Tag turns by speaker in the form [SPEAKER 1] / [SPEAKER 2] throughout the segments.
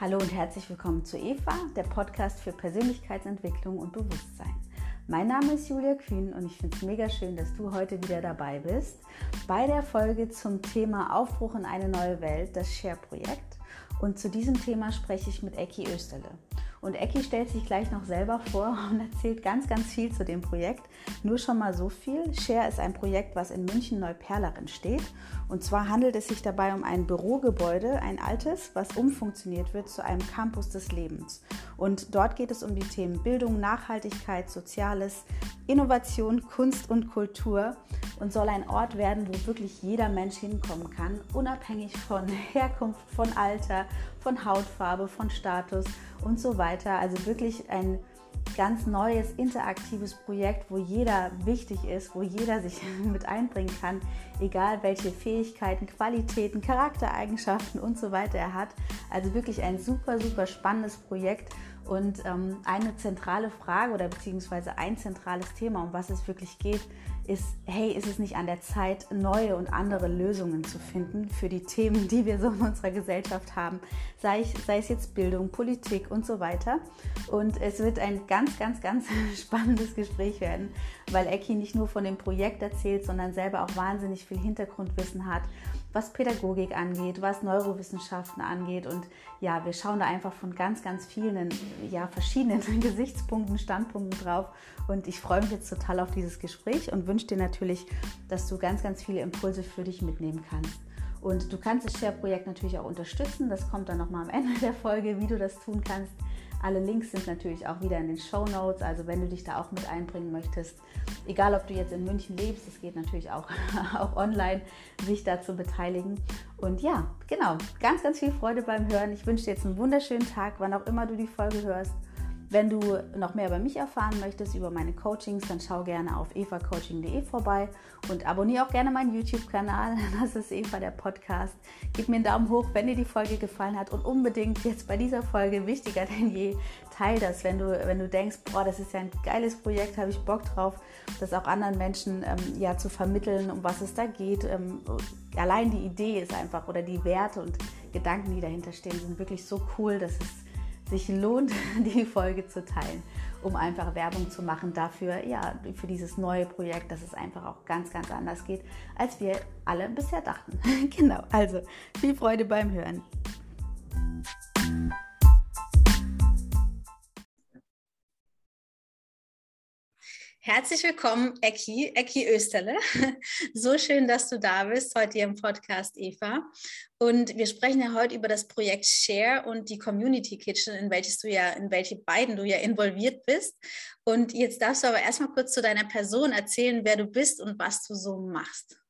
[SPEAKER 1] Hallo und herzlich willkommen zu Eva, der Podcast für Persönlichkeitsentwicklung und Bewusstsein. Mein Name ist Julia Kühn und ich finde es mega schön, dass du heute wieder dabei bist bei der Folge zum Thema Aufbruch in eine neue Welt, das Share-Projekt. Und zu diesem Thema spreche ich mit Ecki Österle. Und Ecki stellt sich gleich noch selber vor und erzählt ganz, ganz viel zu dem Projekt. Nur schon mal so viel. Share ist ein Projekt, was in München Neuperlach steht. Und zwar handelt es sich dabei um ein Bürogebäude, ein altes, was umfunktioniert wird zu einem Campus des Lebens. Und dort geht es um die Themen Bildung, Nachhaltigkeit, Soziales, Innovation, Kunst und Kultur und soll ein Ort werden, wo wirklich jeder Mensch hinkommen kann, unabhängig von Herkunft, von Alter, von Hautfarbe, von Status und so weiter. Also wirklich ein ganz neues, interaktives Projekt, wo jeder wichtig ist, wo jeder sich mit einbringen kann, egal welche Fähigkeiten, Qualitäten, Charaktereigenschaften und so weiter er hat. Also wirklich ein super, super spannendes Projekt und ähm, eine zentrale Frage oder beziehungsweise ein zentrales Thema, um was es wirklich geht, ist, hey, ist es nicht an der Zeit, neue und andere Lösungen zu finden für die Themen, die wir so in unserer Gesellschaft haben, sei, ich, sei es jetzt Bildung, Politik und so weiter. Und es wird ein ganz, ganz, ganz spannendes Gespräch werden, weil Eki nicht nur von dem Projekt erzählt, sondern selber auch wahnsinnig viel Hintergrundwissen hat was Pädagogik angeht, was Neurowissenschaften angeht. Und ja, wir schauen da einfach von ganz, ganz vielen, ja, verschiedenen Gesichtspunkten, Standpunkten drauf. Und ich freue mich jetzt total auf dieses Gespräch und wünsche dir natürlich, dass du ganz, ganz viele Impulse für dich mitnehmen kannst. Und du kannst das Share-Projekt natürlich auch unterstützen. Das kommt dann nochmal am Ende der Folge, wie du das tun kannst. Alle Links sind natürlich auch wieder in den Show Notes. Also wenn du dich da auch mit einbringen möchtest, egal ob du jetzt in München lebst, es geht natürlich auch, auch online, sich da zu beteiligen. Und ja, genau, ganz, ganz viel Freude beim Hören. Ich wünsche dir jetzt einen wunderschönen Tag, wann auch immer du die Folge hörst. Wenn du noch mehr über mich erfahren möchtest, über meine Coachings, dann schau gerne auf evacoaching.de vorbei und abonniere auch gerne meinen YouTube-Kanal. Das ist Eva der Podcast. Gib mir einen Daumen hoch, wenn dir die Folge gefallen hat und unbedingt jetzt bei dieser Folge wichtiger denn je, teil das, wenn du, wenn du denkst, boah, das ist ja ein geiles Projekt, habe ich Bock drauf, das auch anderen Menschen ähm, ja zu vermitteln, um was es da geht. Ähm, allein die Idee ist einfach oder die Werte und Gedanken, die dahinter stehen, sind wirklich so cool, dass es sich lohnt, die Folge zu teilen, um einfach Werbung zu machen dafür, ja, für dieses neue Projekt, dass es einfach auch ganz, ganz anders geht, als wir alle bisher dachten. genau, also viel Freude beim Hören. Herzlich willkommen, Ecki, Ecki Österle. So schön, dass du da bist, heute hier im Podcast, Eva. Und wir sprechen ja heute über das Projekt Share und die Community Kitchen, in welches du ja, in welche beiden du ja involviert bist. Und jetzt darfst du aber erstmal kurz zu deiner Person erzählen, wer du bist und was du so machst.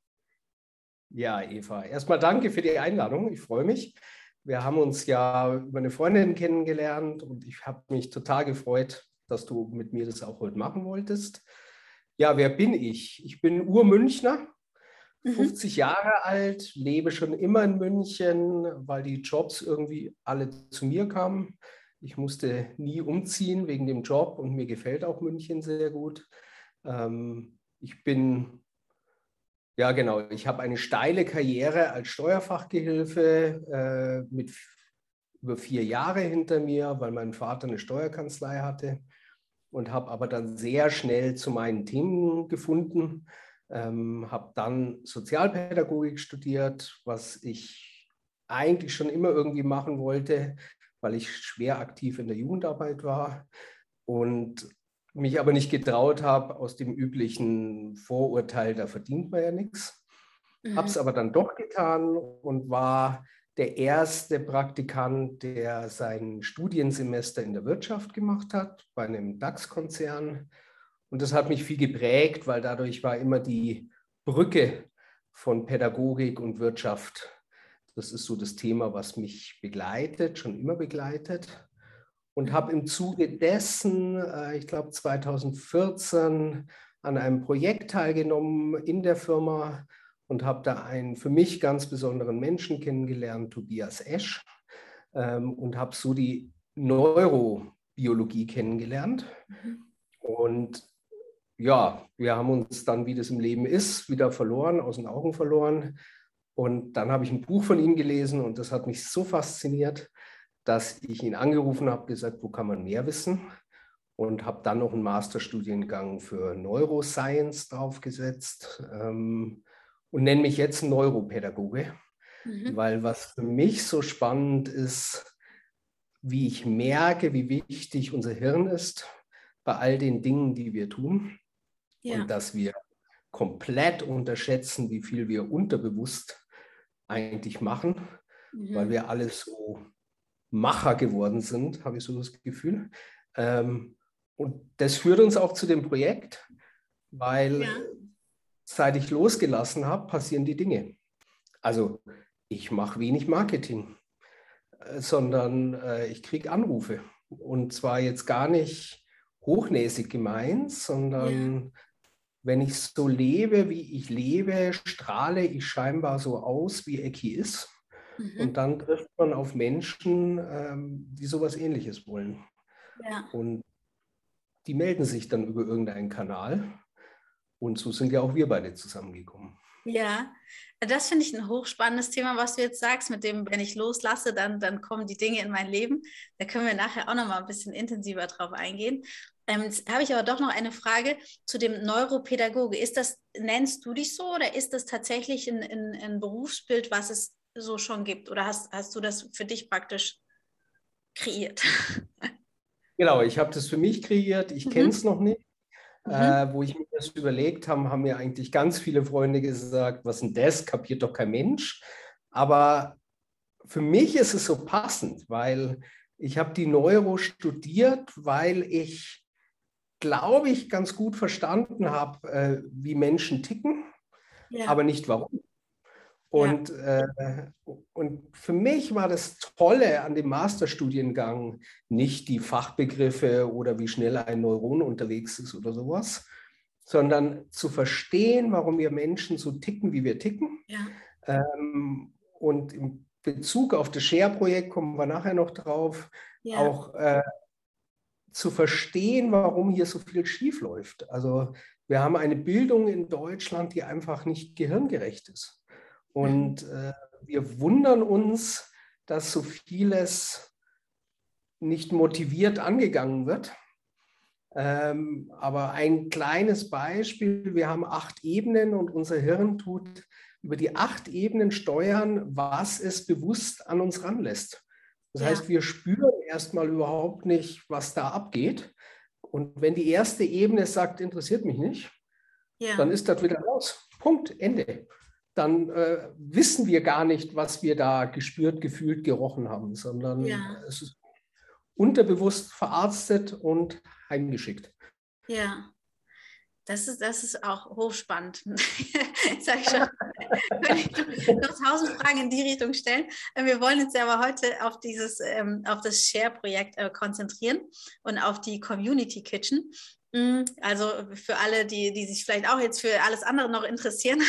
[SPEAKER 2] Ja, Eva, erstmal danke für die Einladung. Ich freue mich. Wir haben uns ja über eine Freundin kennengelernt und ich habe mich total gefreut, dass du mit mir das auch heute machen wolltest. Ja, wer bin ich? Ich bin Urmünchner, 50 mhm. Jahre alt, lebe schon immer in München, weil die Jobs irgendwie alle zu mir kamen. Ich musste nie umziehen wegen dem Job und mir gefällt auch München sehr gut. Ähm, ich bin, ja genau, ich habe eine steile Karriere als Steuerfachgehilfe äh, mit über vier Jahre hinter mir, weil mein Vater eine Steuerkanzlei hatte und habe aber dann sehr schnell zu meinen Themen gefunden, ähm, habe dann Sozialpädagogik studiert, was ich eigentlich schon immer irgendwie machen wollte, weil ich schwer aktiv in der Jugendarbeit war und mich aber nicht getraut habe aus dem üblichen Vorurteil, da verdient man ja nichts. Mhm. Habe es aber dann doch getan und war der erste Praktikant, der sein Studiensemester in der Wirtschaft gemacht hat, bei einem DAX-Konzern. Und das hat mich viel geprägt, weil dadurch war immer die Brücke von Pädagogik und Wirtschaft. Das ist so das Thema, was mich begleitet, schon immer begleitet. Und habe im Zuge dessen, äh, ich glaube 2014, an einem Projekt teilgenommen in der Firma, und habe da einen für mich ganz besonderen Menschen kennengelernt, Tobias Esch, ähm, und habe so die Neurobiologie kennengelernt. Mhm. Und ja, wir haben uns dann, wie das im Leben ist, wieder verloren, aus den Augen verloren. Und dann habe ich ein Buch von ihm gelesen und das hat mich so fasziniert, dass ich ihn angerufen habe, gesagt, wo kann man mehr wissen? Und habe dann noch einen Masterstudiengang für Neuroscience draufgesetzt ähm, und nenne mich jetzt Neuropädagoge, mhm. weil was für mich so spannend ist, wie ich merke, wie wichtig unser Hirn ist bei all den Dingen, die wir tun. Ja. Und dass wir komplett unterschätzen, wie viel wir unterbewusst eigentlich machen, mhm. weil wir alles so Macher geworden sind, habe ich so das Gefühl. Ähm, und das führt uns auch zu dem Projekt, weil ja. Seit ich losgelassen habe, passieren die Dinge. Also ich mache wenig Marketing, äh, sondern äh, ich kriege Anrufe. Und zwar jetzt gar nicht hochnäsig gemeint, sondern ja. wenn ich so lebe, wie ich lebe, strahle ich scheinbar so aus, wie Eki ist. Mhm. Und dann trifft man auf Menschen, ähm, die sowas ähnliches wollen. Ja. Und die melden sich dann über irgendeinen Kanal. Und so sind ja auch wir beide zusammengekommen.
[SPEAKER 1] Ja, das finde ich ein hochspannendes Thema, was du jetzt sagst, mit dem, wenn ich loslasse, dann, dann kommen die Dinge in mein Leben. Da können wir nachher auch noch mal ein bisschen intensiver drauf eingehen. Ähm, jetzt habe ich aber doch noch eine Frage zu dem Neuropädagoge. Ist das, nennst du dich so oder ist das tatsächlich ein, ein, ein Berufsbild, was es so schon gibt? Oder hast, hast du das für dich praktisch kreiert?
[SPEAKER 2] Genau, ich habe das für mich kreiert. Ich mhm. kenne es noch nicht. Mhm. Äh, wo ich mir das überlegt habe, haben mir eigentlich ganz viele Freunde gesagt, was denn das, kapiert doch kein Mensch. Aber für mich ist es so passend, weil ich habe die Neuro studiert, weil ich, glaube ich, ganz gut verstanden habe, äh, wie Menschen ticken, ja. aber nicht warum. Und, ja. äh, und für mich war das Tolle an dem Masterstudiengang nicht die Fachbegriffe oder wie schnell ein Neuron unterwegs ist oder sowas, sondern zu verstehen, warum wir Menschen so ticken, wie wir ticken. Ja. Ähm, und im Bezug auf das Share-Projekt kommen wir nachher noch drauf, ja. auch äh, zu verstehen, warum hier so viel schief läuft. Also wir haben eine Bildung in Deutschland, die einfach nicht gehirngerecht ist. Und äh, wir wundern uns, dass so vieles nicht motiviert angegangen wird. Ähm, aber ein kleines Beispiel, wir haben acht Ebenen und unser Hirn tut über die acht Ebenen steuern, was es bewusst an uns ranlässt. Das ja. heißt, wir spüren erstmal überhaupt nicht, was da abgeht. Und wenn die erste Ebene sagt, interessiert mich nicht, ja. dann ist das wieder raus. Punkt, Ende dann äh, wissen wir gar nicht, was wir da gespürt, gefühlt, gerochen haben, sondern ja. es ist unterbewusst verarztet und heimgeschickt.
[SPEAKER 1] Ja. Das ist, das ist auch hochspannend. Jetzt sage ich schon, ich noch tausend Fragen in die Richtung stellen. Wir wollen uns aber heute auf dieses, ähm, auf das Share-Projekt äh, konzentrieren und auf die Community Kitchen. Mhm. Also für alle, die, die sich vielleicht auch jetzt für alles andere noch interessieren,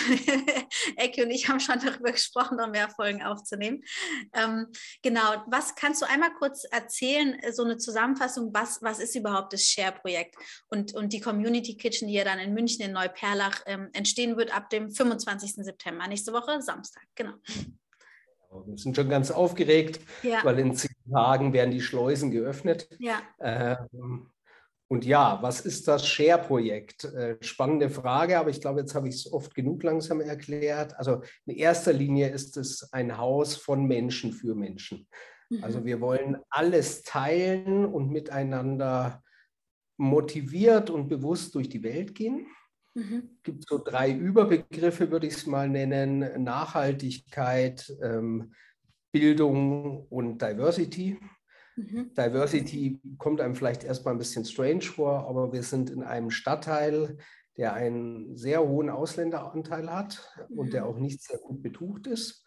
[SPEAKER 1] Ecke und ich haben schon darüber gesprochen, noch mehr Folgen aufzunehmen. Ähm, genau, was kannst du einmal kurz erzählen, so eine Zusammenfassung, was, was ist überhaupt das Share-Projekt und, und die Community Kitchen, die ja dann in München in Neuperlach ähm, entstehen wird ab dem 25. September, nächste Woche Samstag, genau.
[SPEAKER 2] Wir sind schon ganz aufgeregt, ja. weil in zehn Tagen werden die Schleusen geöffnet. Ja. Ähm, und ja, was ist das Share-Projekt? Äh, spannende Frage, aber ich glaube, jetzt habe ich es oft genug langsam erklärt. Also in erster Linie ist es ein Haus von Menschen für Menschen. Mhm. Also wir wollen alles teilen und miteinander motiviert und bewusst durch die Welt gehen. Mhm. Es gibt so drei Überbegriffe, würde ich es mal nennen. Nachhaltigkeit, ähm, Bildung und Diversity. Mhm. Diversity kommt einem vielleicht erstmal ein bisschen strange vor, aber wir sind in einem Stadtteil, der einen sehr hohen Ausländeranteil hat mhm. und der mhm. auch nicht sehr gut betucht ist.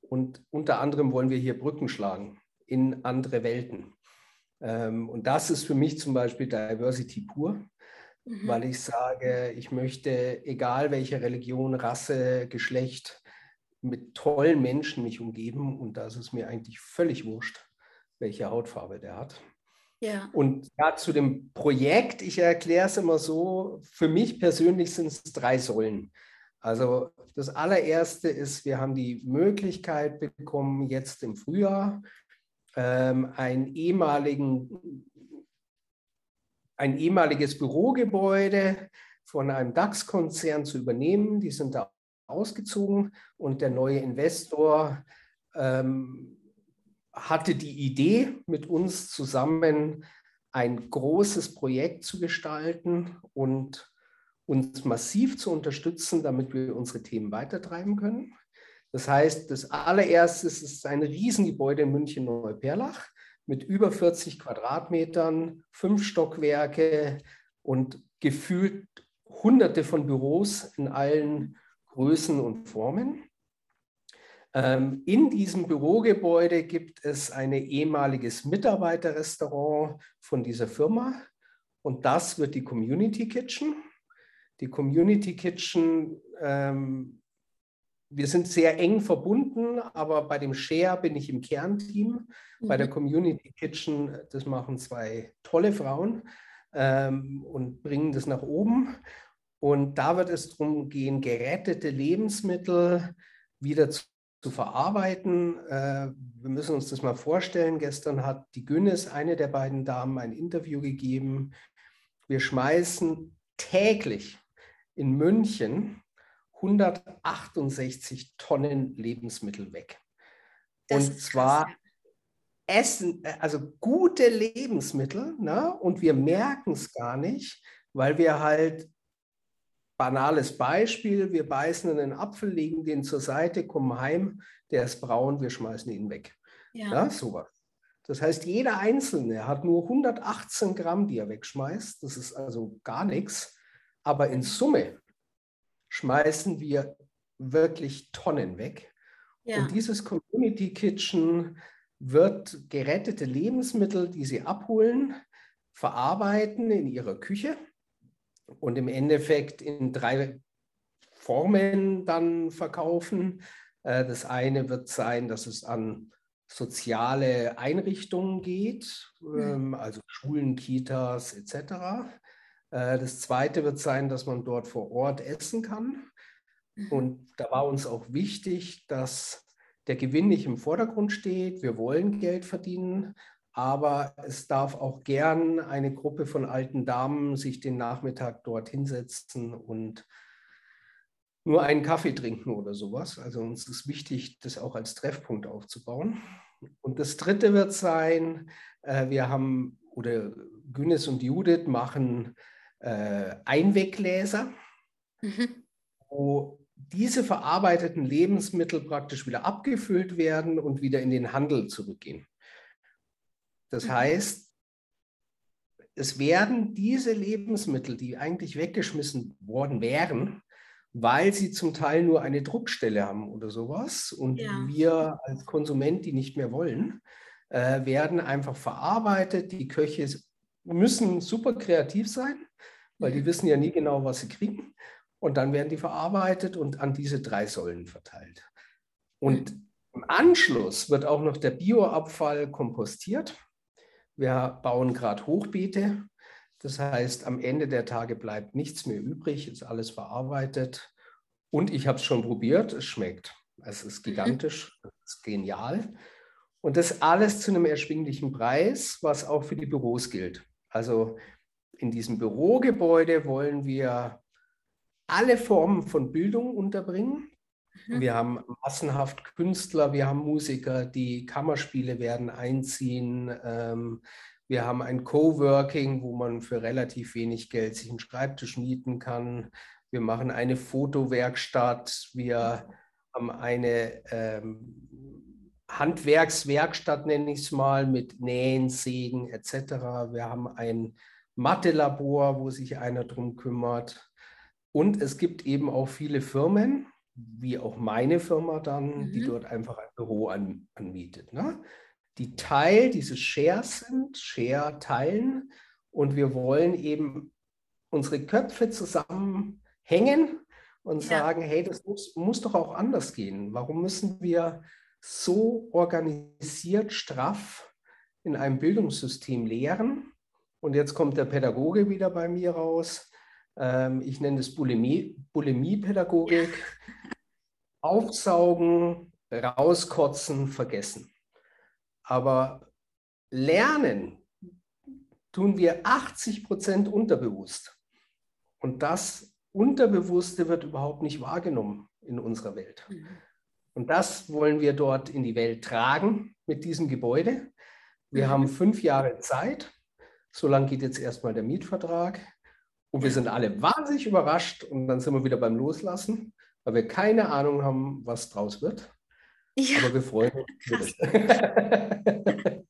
[SPEAKER 2] Und unter anderem wollen wir hier Brücken schlagen in andere Welten. Ähm, und das ist für mich zum Beispiel Diversity pur, mhm. weil ich sage, ich möchte, egal welche Religion, Rasse, Geschlecht, mit tollen Menschen mich umgeben. Und da ist mir eigentlich völlig wurscht, welche Hautfarbe der hat. Ja. Und ja, zu dem Projekt, ich erkläre es immer so, für mich persönlich sind es drei Säulen. Also das allererste ist, wir haben die Möglichkeit bekommen, jetzt im Frühjahr ähm, ein, ehemaligen, ein ehemaliges Bürogebäude von einem DAX-Konzern zu übernehmen. Die sind da ausgezogen und der neue Investor ähm, hatte die Idee, mit uns zusammen ein großes Projekt zu gestalten und uns massiv zu unterstützen, damit wir unsere Themen weitertreiben können. Das heißt, das allererste ist ein Riesengebäude in München-Neuperlach mit über 40 Quadratmetern, fünf Stockwerke und gefühlt hunderte von Büros in allen Größen und Formen. Ähm, in diesem Bürogebäude gibt es ein ehemaliges Mitarbeiterrestaurant von dieser Firma und das wird die Community Kitchen. Die Community Kitchen, ähm, wir sind sehr eng verbunden, aber bei dem Share bin ich im Kernteam. Mhm. Bei der mhm. Community Kitchen, das machen zwei tolle Frauen ähm, und bringen das nach oben. Und da wird es darum gehen, gerettete Lebensmittel wieder zu zu verarbeiten. Äh, wir müssen uns das mal vorstellen. Gestern hat die Günnes, eine der beiden Damen, ein Interview gegeben. Wir schmeißen täglich in München 168 Tonnen Lebensmittel weg. Das und zwar krass. Essen, äh, also gute Lebensmittel, ne? und wir merken es gar nicht, weil wir halt banales Beispiel, wir beißen einen Apfel, legen den zur Seite, kommen heim, der ist braun, wir schmeißen ihn weg. Ja, ja sowas. Das heißt, jeder Einzelne hat nur 118 Gramm, die er wegschmeißt. Das ist also gar nichts. Aber in Summe schmeißen wir wirklich Tonnen weg. Ja. Und dieses Community Kitchen wird gerettete Lebensmittel, die sie abholen, verarbeiten in ihrer Küche und im Endeffekt in drei Formen dann verkaufen. Äh, das eine wird sein, dass es an soziale Einrichtungen geht, ähm, also Schulen, Kitas etc. Äh, das zweite wird sein, dass man dort vor Ort essen kann. Mhm. Und da war uns auch wichtig, dass der Gewinn nicht im Vordergrund steht. Wir wollen Geld verdienen, aber es darf auch gern eine Gruppe von alten Damen sich den Nachmittag dort hinsetzen und nur einen Kaffee trinken oder sowas. Also uns ist wichtig, das auch als Treffpunkt aufzubauen. Und das Dritte wird sein, äh, wir haben, oder Günnes und Judith machen äh, Einweggläser, mhm. wo diese verarbeiteten Lebensmittel praktisch wieder abgefüllt werden und wieder in den Handel zurückgehen. Das mhm. heißt, es werden diese Lebensmittel, die eigentlich weggeschmissen worden wären, weil sie zum Teil nur eine Druckstelle haben oder sowas und ja. wir als Konsument die nicht mehr wollen, äh, werden einfach verarbeitet. Die Köche müssen super kreativ sein, weil die wissen ja nie genau, was sie kriegen. Und dann werden die verarbeitet und an diese drei Säulen verteilt. Und im Anschluss wird auch noch der Bioabfall kompostiert. Wir bauen gerade Hochbeete. Das heißt, am Ende der Tage bleibt nichts mehr übrig, ist alles verarbeitet. Und ich habe es schon probiert, es schmeckt. Es ist mhm. gigantisch, es ist genial. Und das alles zu einem erschwinglichen Preis, was auch für die Büros gilt. Also in diesem Bürogebäude wollen wir alle Formen von Bildung unterbringen. Mhm. Wir haben massenhaft Künstler, wir haben Musiker, die Kammerspiele werden einziehen. Ähm, wir haben ein Coworking, wo man für relativ wenig Geld sich einen Schreibtisch mieten kann. Wir machen eine Fotowerkstatt. Wir haben eine ähm, Handwerkswerkstatt, nenne ich es mal, mit Nähen, Sägen etc. Wir haben ein Mathelabor, wo sich einer drum kümmert. Und es gibt eben auch viele Firmen, wie auch meine Firma dann, mhm. die dort einfach ein Büro an, anmietet. Ne? Die Teil dieses Shares sind, Share teilen und wir wollen eben unsere Köpfe zusammenhängen und ja. sagen, hey, das muss, muss doch auch anders gehen. Warum müssen wir so organisiert, straff in einem Bildungssystem lehren? Und jetzt kommt der Pädagoge wieder bei mir raus. Ähm, ich nenne es Bulimie, Bulimie-Pädagogik. Aufsaugen, rauskotzen, vergessen. Aber lernen tun wir 80 Prozent unterbewusst. Und das Unterbewusste wird überhaupt nicht wahrgenommen in unserer Welt. Mhm. Und das wollen wir dort in die Welt tragen mit diesem Gebäude. Wir mhm. haben fünf Jahre Zeit. So lange geht jetzt erstmal der Mietvertrag. Und wir sind alle wahnsinnig überrascht und dann sind wir wieder beim Loslassen, weil wir keine Ahnung haben, was draus wird. Ja. Aber wir freuen uns.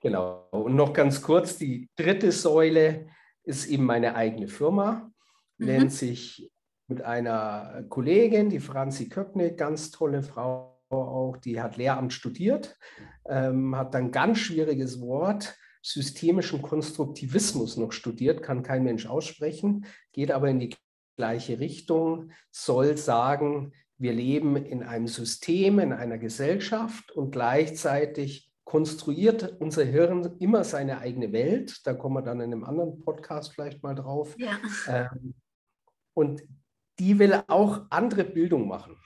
[SPEAKER 2] genau. Und noch ganz kurz, die dritte Säule ist eben meine eigene Firma, mhm. nennt sich mit einer Kollegin, die Franzi Köckne, ganz tolle Frau auch, die hat Lehramt studiert, ähm, hat dann ganz schwieriges Wort, systemischen Konstruktivismus noch studiert, kann kein Mensch aussprechen, geht aber in die gleiche Richtung, soll sagen, wir leben in einem System, in einer Gesellschaft und gleichzeitig konstruiert unser Hirn immer seine eigene Welt. Da kommen wir dann in einem anderen Podcast vielleicht mal drauf. Ja. Ähm, und die will auch andere Bildung machen.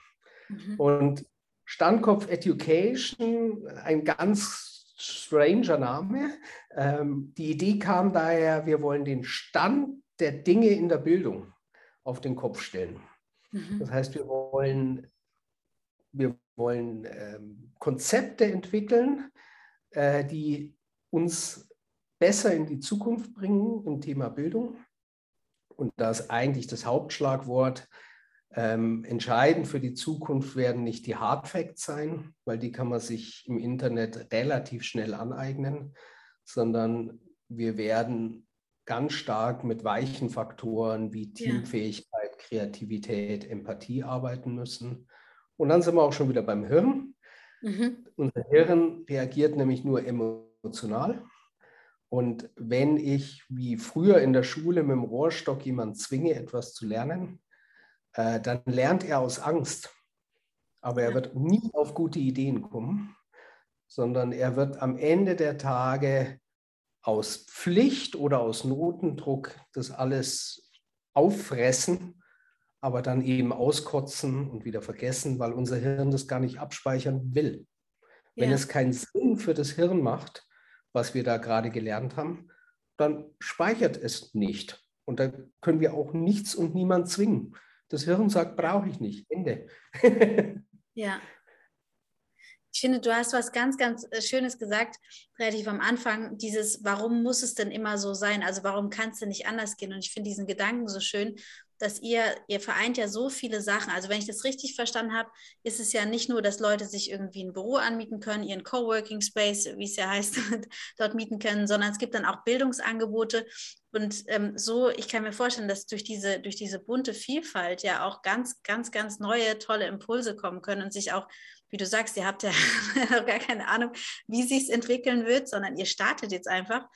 [SPEAKER 2] Mhm. Und Standkopf Education, ein ganz stranger Name. Ähm, die Idee kam daher, wir wollen den Stand der Dinge in der Bildung auf den Kopf stellen. Mhm. Das heißt, wir wollen, wir wollen ähm, Konzepte entwickeln, äh, die uns besser in die Zukunft bringen im Thema Bildung. Und da ist eigentlich das Hauptschlagwort ähm, entscheidend für die Zukunft werden nicht die Hard Facts sein, weil die kann man sich im Internet relativ schnell aneignen, sondern wir werden ganz stark mit weichen Faktoren wie Teamfähigkeit, ja. Kreativität, Empathie arbeiten müssen. Und dann sind wir auch schon wieder beim Hirn. Mhm. Unser Hirn reagiert nämlich nur emotional. Und wenn ich wie früher in der Schule mit dem Rohrstock jemanden zwinge, etwas zu lernen, äh, dann lernt er aus Angst. Aber er wird nie auf gute Ideen kommen, sondern er wird am Ende der Tage aus Pflicht oder aus Notendruck das alles auffressen, aber dann eben auskotzen und wieder vergessen, weil unser Hirn das gar nicht abspeichern will. Ja. Wenn es keinen Sinn für das Hirn macht, was wir da gerade gelernt haben, dann speichert es nicht. Und da können wir auch nichts und niemand zwingen. Das Hirn sagt, brauche ich nicht. Ende.
[SPEAKER 1] ja. Ich finde, du hast was ganz, ganz äh, Schönes gesagt, relativ am Anfang, dieses, warum muss es denn immer so sein? Also warum kann es denn nicht anders gehen? Und ich finde diesen Gedanken so schön, dass ihr, ihr vereint ja so viele Sachen. Also wenn ich das richtig verstanden habe, ist es ja nicht nur, dass Leute sich irgendwie ein Büro anmieten können, ihren Coworking Space, wie es ja heißt, dort mieten können, sondern es gibt dann auch Bildungsangebote. Und ähm, so, ich kann mir vorstellen, dass durch diese, durch diese bunte Vielfalt ja auch ganz, ganz, ganz neue, tolle Impulse kommen können und sich auch, wie du sagst, ihr habt ja noch gar keine Ahnung, wie sich es entwickeln wird, sondern ihr startet jetzt einfach.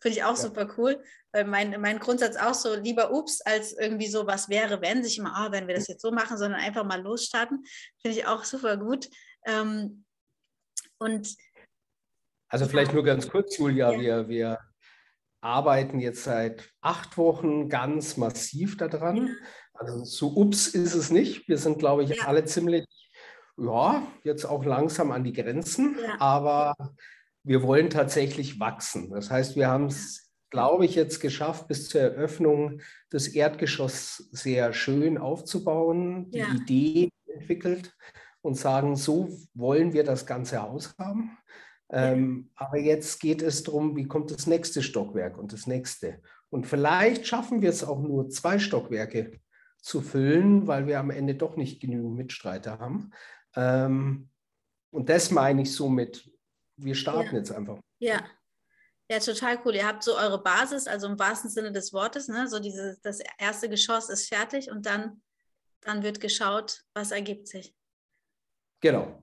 [SPEAKER 1] Finde ich auch ja. super cool weil mein, mein Grundsatz auch so lieber ups, als irgendwie so, was wäre, wenn, sich immer, ah, wenn wir das jetzt so machen, sondern einfach mal losstarten, finde ich auch super gut. Ähm, und
[SPEAKER 2] also vielleicht nur ganz kurz, Julia, ja. wir, wir arbeiten jetzt seit acht Wochen ganz massiv daran. Ja. Also so ups ist es nicht. Wir sind, glaube ich, ja. alle ziemlich, ja, jetzt auch langsam an die Grenzen, aber wir wollen tatsächlich wachsen. Das heißt, wir haben es glaube ich, jetzt geschafft, bis zur Eröffnung das Erdgeschoss sehr schön aufzubauen, die ja. Idee entwickelt und sagen, so wollen wir das ganze Haus haben. Ähm, aber jetzt geht es darum, wie kommt das nächste Stockwerk und das nächste. Und vielleicht schaffen wir es auch nur zwei Stockwerke zu füllen, weil wir am Ende doch nicht genügend Mitstreiter haben. Ähm, und das meine ich somit, wir starten ja. jetzt einfach.
[SPEAKER 1] Ja, ja, total cool. Ihr habt so eure Basis, also im wahrsten Sinne des Wortes, ne? so dieses, das erste Geschoss ist fertig und dann, dann wird geschaut, was ergibt sich.
[SPEAKER 2] Genau.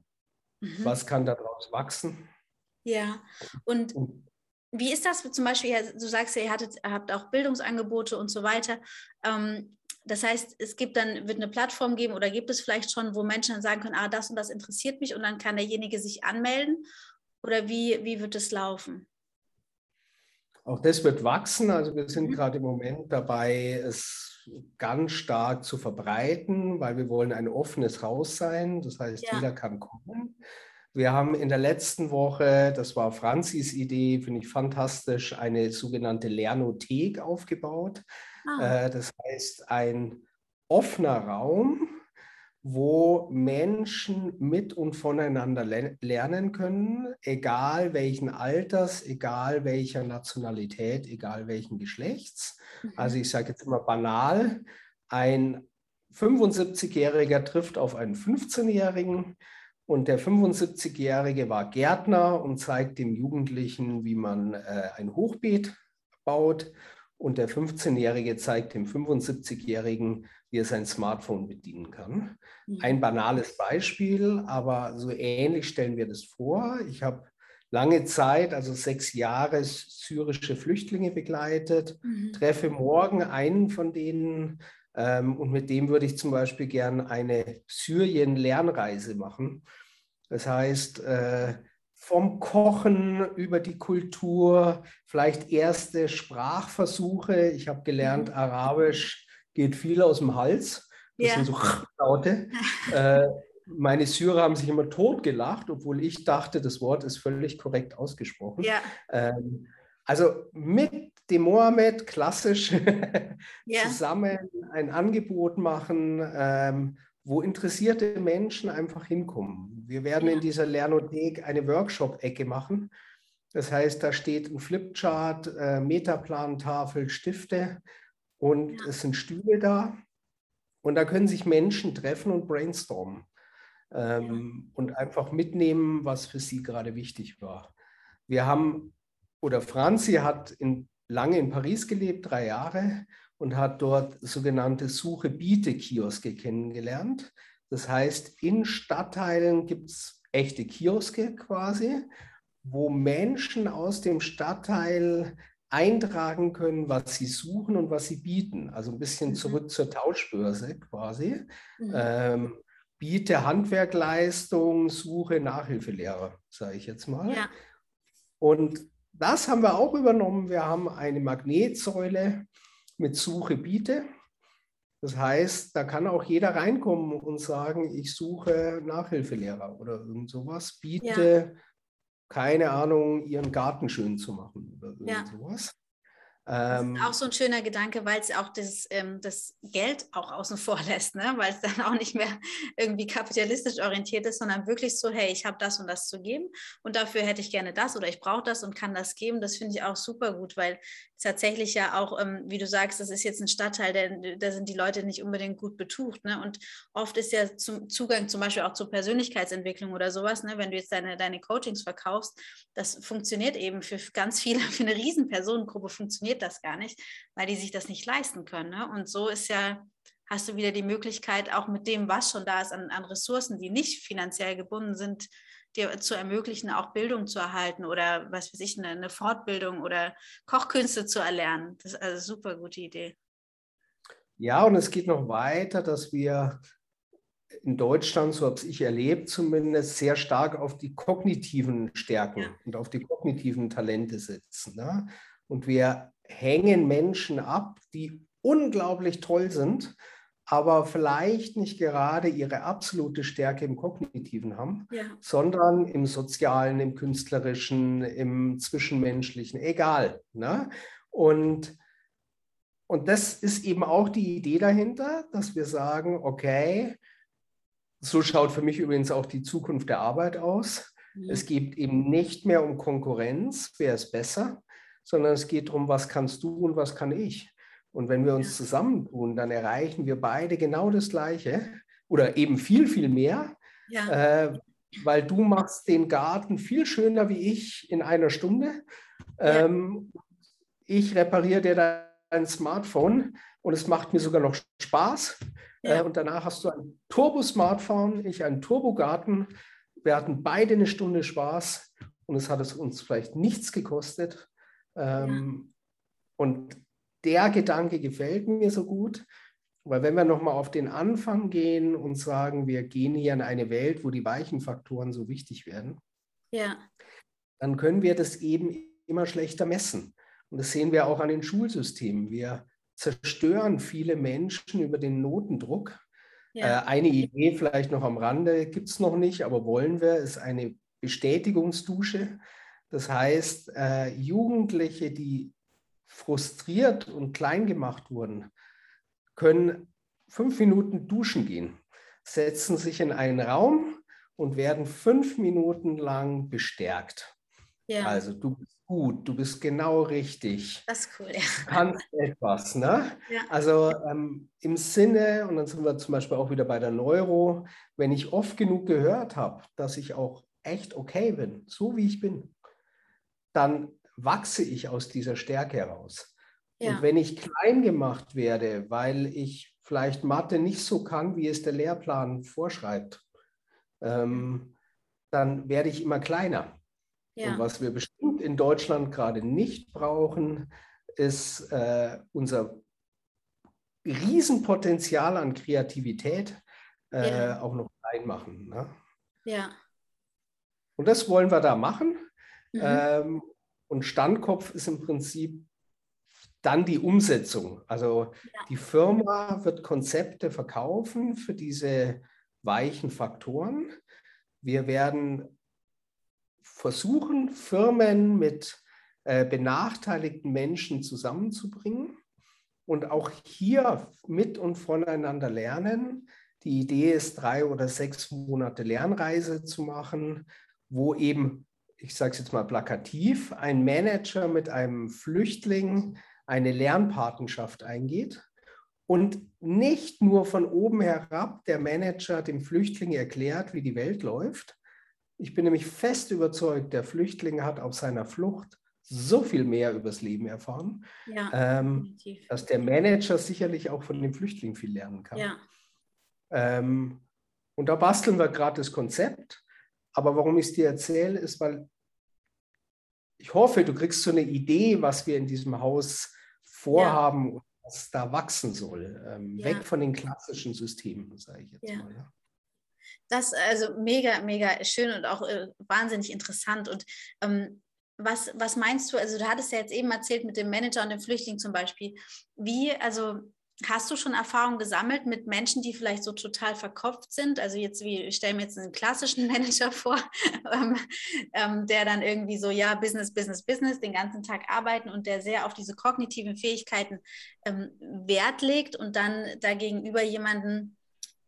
[SPEAKER 2] Mhm. Was kann daraus wachsen?
[SPEAKER 1] Ja, und wie ist das zum Beispiel, du sagst ja, ihr hattet, habt auch Bildungsangebote und so weiter. Ähm, das heißt, es gibt dann, wird eine Plattform geben oder gibt es vielleicht schon, wo Menschen dann sagen können, ah, das und das interessiert mich und dann kann derjenige sich anmelden? Oder wie, wie wird es laufen?
[SPEAKER 2] Auch das wird wachsen. Also wir sind mhm. gerade im Moment dabei, es ganz stark zu verbreiten, weil wir wollen ein offenes Haus sein. Das heißt, ja. jeder kann kommen. Wir haben in der letzten Woche, das war Franzis Idee, finde ich fantastisch, eine sogenannte Lernothek aufgebaut. Ah. Äh, das heißt, ein offener Raum, wo Menschen mit und voneinander lernen können, egal welchen Alters, egal welcher Nationalität, egal welchen Geschlechts. Mhm. Also ich sage jetzt immer banal, ein 75-Jähriger trifft auf einen 15-Jährigen und der 75-Jährige war Gärtner und zeigt dem Jugendlichen, wie man äh, ein Hochbeet baut. Und der 15-Jährige zeigt dem 75-Jährigen, wie er sein Smartphone bedienen kann. Ein banales Beispiel, aber so ähnlich stellen wir das vor. Ich habe lange Zeit, also sechs Jahre, syrische Flüchtlinge begleitet, mhm. treffe morgen einen von denen ähm, und mit dem würde ich zum Beispiel gern eine Syrien-Lernreise machen. Das heißt, äh, vom Kochen über die Kultur, vielleicht erste Sprachversuche. Ich habe gelernt, mhm. Arabisch geht viel aus dem Hals. Das ja. sind so Laute. äh, meine Syrer haben sich immer totgelacht, obwohl ich dachte, das Wort ist völlig korrekt ausgesprochen. Ja. Ähm, also mit dem Mohammed klassisch ja. zusammen ein Angebot machen, ähm, wo interessierte Menschen einfach hinkommen. Wir werden ja. in dieser Lernothek eine Workshop-Ecke machen. Das heißt, da steht ein Flipchart, äh, Metaplan-Tafel, Stifte und ja. es sind Stühle da. Und da können sich Menschen treffen und brainstormen ähm, ja. und einfach mitnehmen, was für sie gerade wichtig war. Wir haben, oder Franzi hat in, lange in Paris gelebt, drei Jahre, und hat dort sogenannte Suche-Biete-Kioske kennengelernt. Das heißt, in Stadtteilen gibt es echte Kioske quasi, wo Menschen aus dem Stadtteil eintragen können, was sie suchen und was sie bieten. Also ein bisschen mhm. zurück zur Tauschbörse quasi. Mhm. Ähm, biete Handwerkleistung, suche Nachhilfelehrer, sage ich jetzt mal. Ja. Und das haben wir auch übernommen. Wir haben eine Magnetsäule mit Suche biete. Das heißt, da kann auch jeder reinkommen und sagen, ich suche Nachhilfelehrer oder irgend sowas, biete, ja. keine Ahnung, ihren Garten schön zu machen oder irgend ja. sowas.
[SPEAKER 1] Das ist ähm, auch so ein schöner Gedanke, weil es auch das, ähm, das Geld auch außen vor lässt, ne? weil es dann auch nicht mehr irgendwie kapitalistisch orientiert ist, sondern wirklich so, hey, ich habe das und das zu geben und dafür hätte ich gerne das oder ich brauche das und kann das geben. Das finde ich auch super gut, weil tatsächlich ja auch, ähm, wie du sagst, das ist jetzt ein Stadtteil, der, da sind die Leute nicht unbedingt gut betucht. Ne? Und oft ist ja zum Zugang zum Beispiel auch zur Persönlichkeitsentwicklung oder sowas, ne? wenn du jetzt deine, deine Coachings verkaufst, das funktioniert eben für ganz viele, für eine riesen Personengruppe funktioniert funktioniert das gar nicht, weil die sich das nicht leisten können. Ne? Und so ist ja, hast du wieder die Möglichkeit, auch mit dem, was schon da ist, an, an Ressourcen, die nicht finanziell gebunden sind, dir zu ermöglichen, auch Bildung zu erhalten oder was weiß ich, eine, eine Fortbildung oder Kochkünste zu erlernen. Das ist also eine super gute Idee.
[SPEAKER 2] Ja, und es geht noch weiter, dass wir in Deutschland, so habe ich erlebt, zumindest sehr stark auf die kognitiven Stärken und auf die kognitiven Talente setzen. Ne? Und wir hängen Menschen ab, die unglaublich toll sind, aber vielleicht nicht gerade ihre absolute Stärke im Kognitiven haben, ja. sondern im Sozialen, im Künstlerischen, im Zwischenmenschlichen, egal. Ne? Und, und das ist eben auch die Idee dahinter, dass wir sagen, okay, so schaut für mich übrigens auch die Zukunft der Arbeit aus. Es geht eben nicht mehr um Konkurrenz, wer ist besser, sondern es geht darum, was kannst du und was kann ich. Und wenn wir uns zusammentun, dann erreichen wir beide genau das Gleiche oder eben viel, viel mehr, ja. äh, weil du machst den Garten viel schöner wie ich in einer Stunde. Ja. Ähm, ich repariere dir dein Smartphone und es macht mir sogar noch Spaß. Ja. Äh, und danach hast du ein Turbo-Smartphone, ich einen Turbo-Garten. Wir hatten beide eine Stunde Spaß und es hat es uns vielleicht nichts gekostet. Ähm, und der Gedanke gefällt mir so gut, weil wenn wir nochmal auf den Anfang gehen und sagen, wir gehen hier in eine Welt, wo die weichen Faktoren so wichtig werden, ja. dann können wir das eben immer schlechter messen. Und das sehen wir auch an den Schulsystemen. Wir zerstören viele Menschen über den Notendruck, Ja. Äh, eine Idee vielleicht noch am Rande gibt es noch nicht, aber wollen wir, ist eine Bestätigungsdusche. Das heißt, äh, Jugendliche, die frustriert und klein gemacht wurden, können fünf Minuten duschen gehen, setzen sich in einen Raum und werden fünf Minuten lang bestärkt. Ja. Also du bist gut, du bist genau richtig.
[SPEAKER 1] Das ist cool, ja.
[SPEAKER 2] Du kannst etwas, ne? Ja. Also ähm, im Sinne, und dann sind wir zum Beispiel auch wieder bei der Neuro, wenn ich oft genug gehört habe, dass ich auch echt okay bin, so wie ich bin, dann wachse ich aus dieser Stärke heraus. Ja. Und wenn ich klein gemacht werde, weil ich vielleicht Mathe nicht so kann, wie es der Lehrplan vorschreibt, ähm, dann werde ich immer kleiner. Ja. Und was wir bestimmt in Deutschland gerade nicht brauchen, ist äh, unser Riesenpotenzial an Kreativität äh, ja. auch noch klein machen. Ne?
[SPEAKER 1] Ja.
[SPEAKER 2] Und das wollen wir da machen. Mhm. Ähm, und Standkopf ist im Prinzip dann die Umsetzung. Also ja. die Firma wird Konzepte verkaufen für diese weichen Faktoren. Wir werden versuchen, Firmen mit äh, benachteiligten Menschen zusammenzubringen und auch hier mit und voneinander lernen. Die Idee ist, drei oder sechs Monate Lernreise zu machen, wo eben, ich sage es jetzt mal plakativ, ein Manager mit einem Flüchtling eine Lernpartnerschaft eingeht und nicht nur von oben herab der Manager dem Flüchtling erklärt, wie die Welt läuft, ich bin nämlich fest überzeugt, der Flüchtling hat auf seiner Flucht so viel mehr übers Leben erfahren, ja, ähm, dass der Manager sicherlich auch von dem Flüchtling viel lernen kann. Ja. Ähm, und da basteln wir gerade das Konzept. Aber warum ich es dir erzähle, ist, weil ich hoffe, du kriegst so eine Idee, was wir in diesem Haus vorhaben ja. und was da wachsen soll. Ähm, weg von den klassischen Systemen, sage ich jetzt mal.
[SPEAKER 1] Das also mega, mega schön und auch äh, wahnsinnig interessant. Und ähm, was, was meinst du? Also, du hattest ja jetzt eben erzählt mit dem Manager und dem Flüchtling zum Beispiel. Wie, also Hast du schon Erfahrungen gesammelt mit Menschen, die vielleicht so total verkopft sind? Also jetzt wie, ich stelle mir jetzt einen klassischen Manager vor, ähm, ähm, der dann irgendwie so, ja, Business, Business, Business, den ganzen Tag arbeiten und der sehr auf diese kognitiven Fähigkeiten ähm, Wert legt und dann dagegenüber jemanden,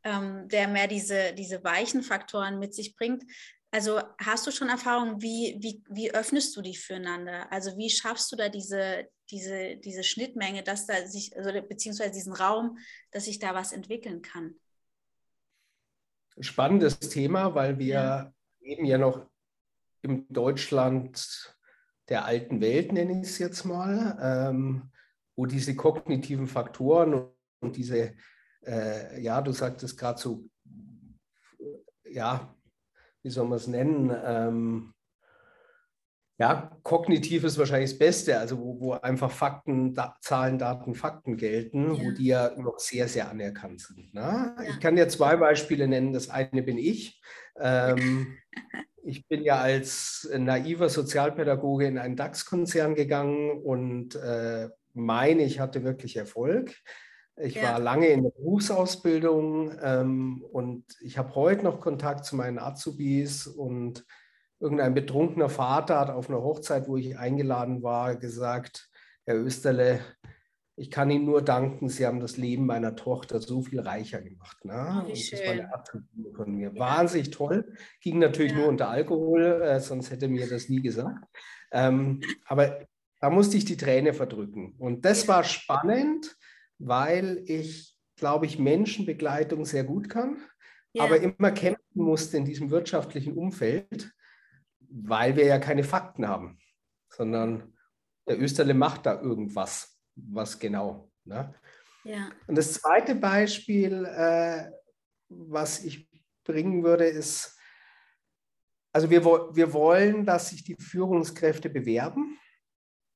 [SPEAKER 1] ähm, der mehr diese, diese weichen Faktoren mit sich bringt. Also hast du schon Erfahrung, wie, wie, wie öffnest du die füreinander? Also wie schaffst du da diese, diese, diese Schnittmenge, dass da sich, also beziehungsweise diesen Raum, dass sich da was entwickeln kann?
[SPEAKER 2] Spannendes Thema, weil wir ja. eben ja noch im Deutschland der alten Welt, nenne ich es jetzt mal, ähm, wo diese kognitiven Faktoren und diese äh, ja, du sagtest gerade so, ja, wie soll man es nennen? Ähm, ja, kognitiv ist wahrscheinlich das Beste, also wo, wo einfach Fakten, da, Zahlen, Daten, Fakten gelten, ja. wo die ja noch sehr, sehr anerkannt sind. Ne? Ja. Ich kann dir zwei Beispiele nennen. Das eine bin ich. Ähm, ich bin ja als naiver Sozialpädagoge in einen DAX-Konzern gegangen und äh, meine, ich hatte wirklich Erfolg. Ich ja. war lange in der Berufsausbildung ähm, und ich habe heute noch Kontakt zu meinen Azubis und irgendein betrunkener Vater hat auf einer Hochzeit, wo ich eingeladen war, gesagt, Herr Österle, ich kann Ihnen nur danken, Sie haben das Leben meiner Tochter so viel reicher gemacht. Ne?
[SPEAKER 1] Oh, das war eine
[SPEAKER 2] Attribut von mir. Ja. Wahnsinnig toll. Ging natürlich ja. nur unter Alkohol, äh, sonst hätte mir das nie gesagt. Ähm, aber da musste ich die Träne verdrücken. Und das war spannend, weil ich, glaube ich, Menschenbegleitung sehr gut kann, ja. aber immer kämpfen musste in diesem wirtschaftlichen Umfeld, weil wir ja keine Fakten haben, sondern der Österle macht da irgendwas, was genau. Ne?
[SPEAKER 1] Ja.
[SPEAKER 2] Und das zweite Beispiel, äh, was ich bringen würde, ist, also wir, wir wollen, dass sich die Führungskräfte bewerben.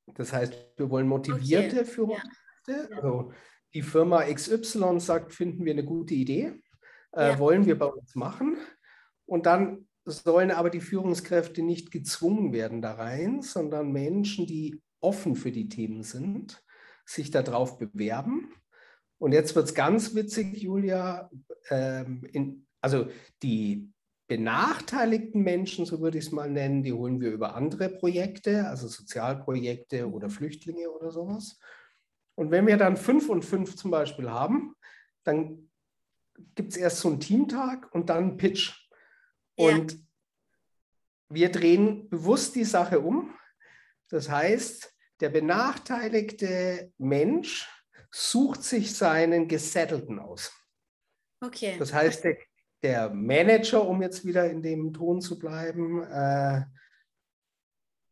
[SPEAKER 2] Das heißt, wir wollen motivierte okay. Führungskräfte. Ja. Also die Firma XY sagt, finden wir eine gute Idee, äh, ja. wollen wir bei uns machen. Und dann sollen aber die Führungskräfte nicht gezwungen werden da rein, sondern Menschen, die offen für die Themen sind, sich darauf bewerben. Und jetzt wird es ganz witzig, Julia. Ähm, in, also die benachteiligten Menschen, so würde ich es mal nennen, die holen wir über andere Projekte, also Sozialprojekte oder Flüchtlinge oder sowas. Und wenn wir dann fünf und fünf zum Beispiel haben, dann gibt es erst so einen Teamtag und dann einen Pitch. Und ja. wir drehen bewusst die Sache um. Das heißt, der benachteiligte Mensch sucht sich seinen Gesettelten aus. Okay. Das heißt, der, der, Manager, um jetzt wieder in dem Ton zu bleiben, äh,